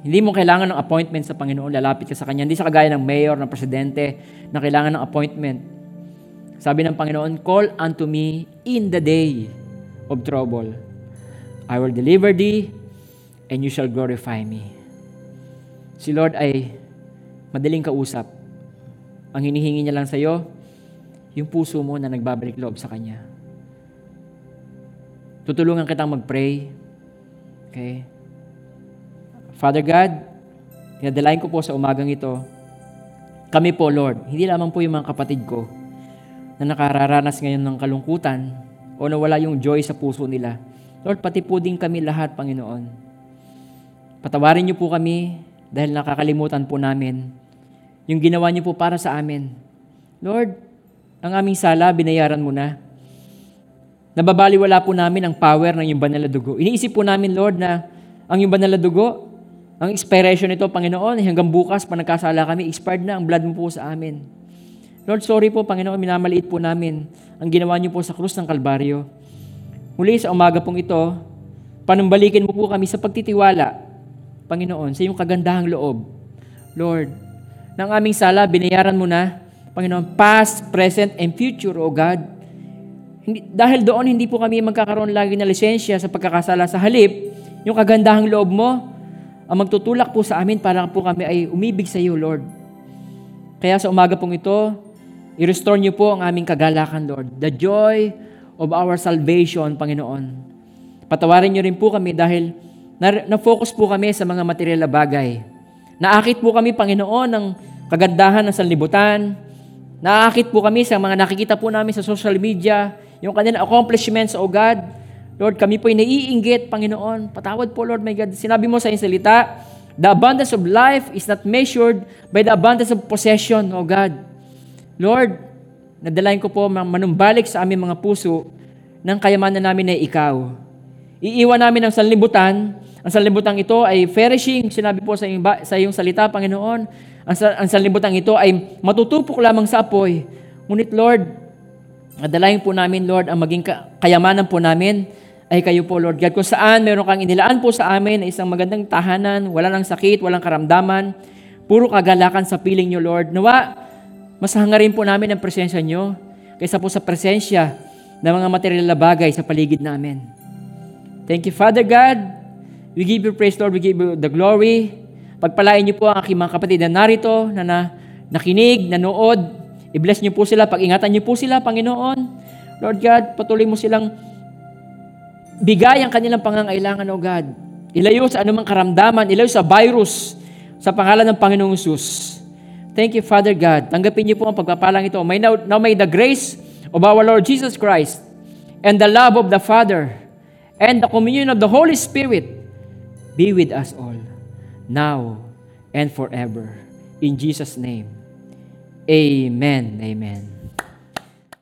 Speaker 1: Hindi mo kailangan ng appointment sa Panginoon, lalapit ka sa Kanya. Hindi sa kagaya ng mayor, ng presidente, na kailangan ng appointment. Sabi ng Panginoon, Call unto me in the day of trouble. I will deliver thee, and you shall glorify me. Si Lord ay madaling kausap. Ang hinihingi niya lang sa iyo, yung puso mo na nagbabalik loob sa Kanya. Tutulungan kitang mag-pray. Okay? Father God, pinadalain ko po sa umagang ito, kami po, Lord, hindi lamang po yung mga kapatid ko na nakararanas ngayon ng kalungkutan o nawala yung joy sa puso nila. Lord, pati po din kami lahat, Panginoon. Patawarin niyo po kami dahil nakakalimutan po namin yung ginawa niyo po para sa amin. Lord, ang aming sala, binayaran mo na. Nababaliwala po namin ang power ng iyong banal na dugo. Iniisip po namin, Lord, na ang iyong banal na dugo, ang expiration nito, Panginoon, hanggang bukas, pa nagkasala kami, expired na ang blood mo po sa amin. Lord, sorry po, Panginoon, minamaliit po namin ang ginawa niyo po sa krus ng Kalbaryo. Muli sa umaga pong ito, panumbalikin mo po kami sa pagtitiwala, Panginoon, sa iyong kagandahang loob. Lord, ng aming sala, binayaran mo na, Panginoon, past, present, and future, O God. Dahil doon, hindi po kami magkakaroon lagi ng lisensya sa pagkakasala sa halip, yung kagandahang loob mo, ang magtutulak po sa amin para po kami ay umibig sa iyo, Lord. Kaya sa umaga pong ito, i-restore niyo po ang aming kagalakan, Lord. The joy of our salvation, Panginoon. Patawarin niyo rin po kami dahil na- na-focus po kami sa mga material na bagay. Naakit po kami, Panginoon, ng kagandahan ng sanlibutan. Naakit po kami sa mga nakikita po namin sa social media, yung kanilang accomplishments, O God. Lord, kami po ay naiinggit, Panginoon. Patawad po, Lord, my God. Sinabi mo sa iyong salita, the abundance of life is not measured by the abundance of possession, O God. Lord, nadalain ko po ma- manumbalik sa aming mga puso ng kayamanan namin na ikaw. Iiwan namin ang sanlibutan. Ang sanlibutan ito ay perishing. Sinabi po sa iyong, sa iyong salita, Panginoon. Ang, ang sanlibutan ito ay matutupok lamang sa apoy. Ngunit Lord, nadalain po namin, Lord, ang maging ka- kayamanan po namin ay kayo po, Lord God. Kung saan meron kang inilaan po sa amin na isang magandang tahanan, wala ng sakit, walang karamdaman, puro kagalakan sa piling nyo, Lord. Nawa, mas hangarin po namin ang presensya nyo kaysa po sa presensya ng mga material na bagay sa paligid namin. Thank you, Father God. We give you praise, Lord. We give you the glory. Pagpalain niyo po ang aking mga kapatid na narito, na, na nakinig, nanood. I-bless niyo po sila. Pag-ingatan niyo po sila, Panginoon. Lord God, patuloy mo silang bigay ang kanilang pangangailangan, O God. Ilayo sa anumang karamdaman, ilayo sa virus, sa pangalan ng Panginoong Yesus. Thank you, Father God. Tanggapin niyo po ang pagpapalang ito. May now, now may the grace of our Lord Jesus Christ and the love of the Father and the communion of the Holy Spirit be with us all, now and forever. In Jesus' name, Amen. Amen.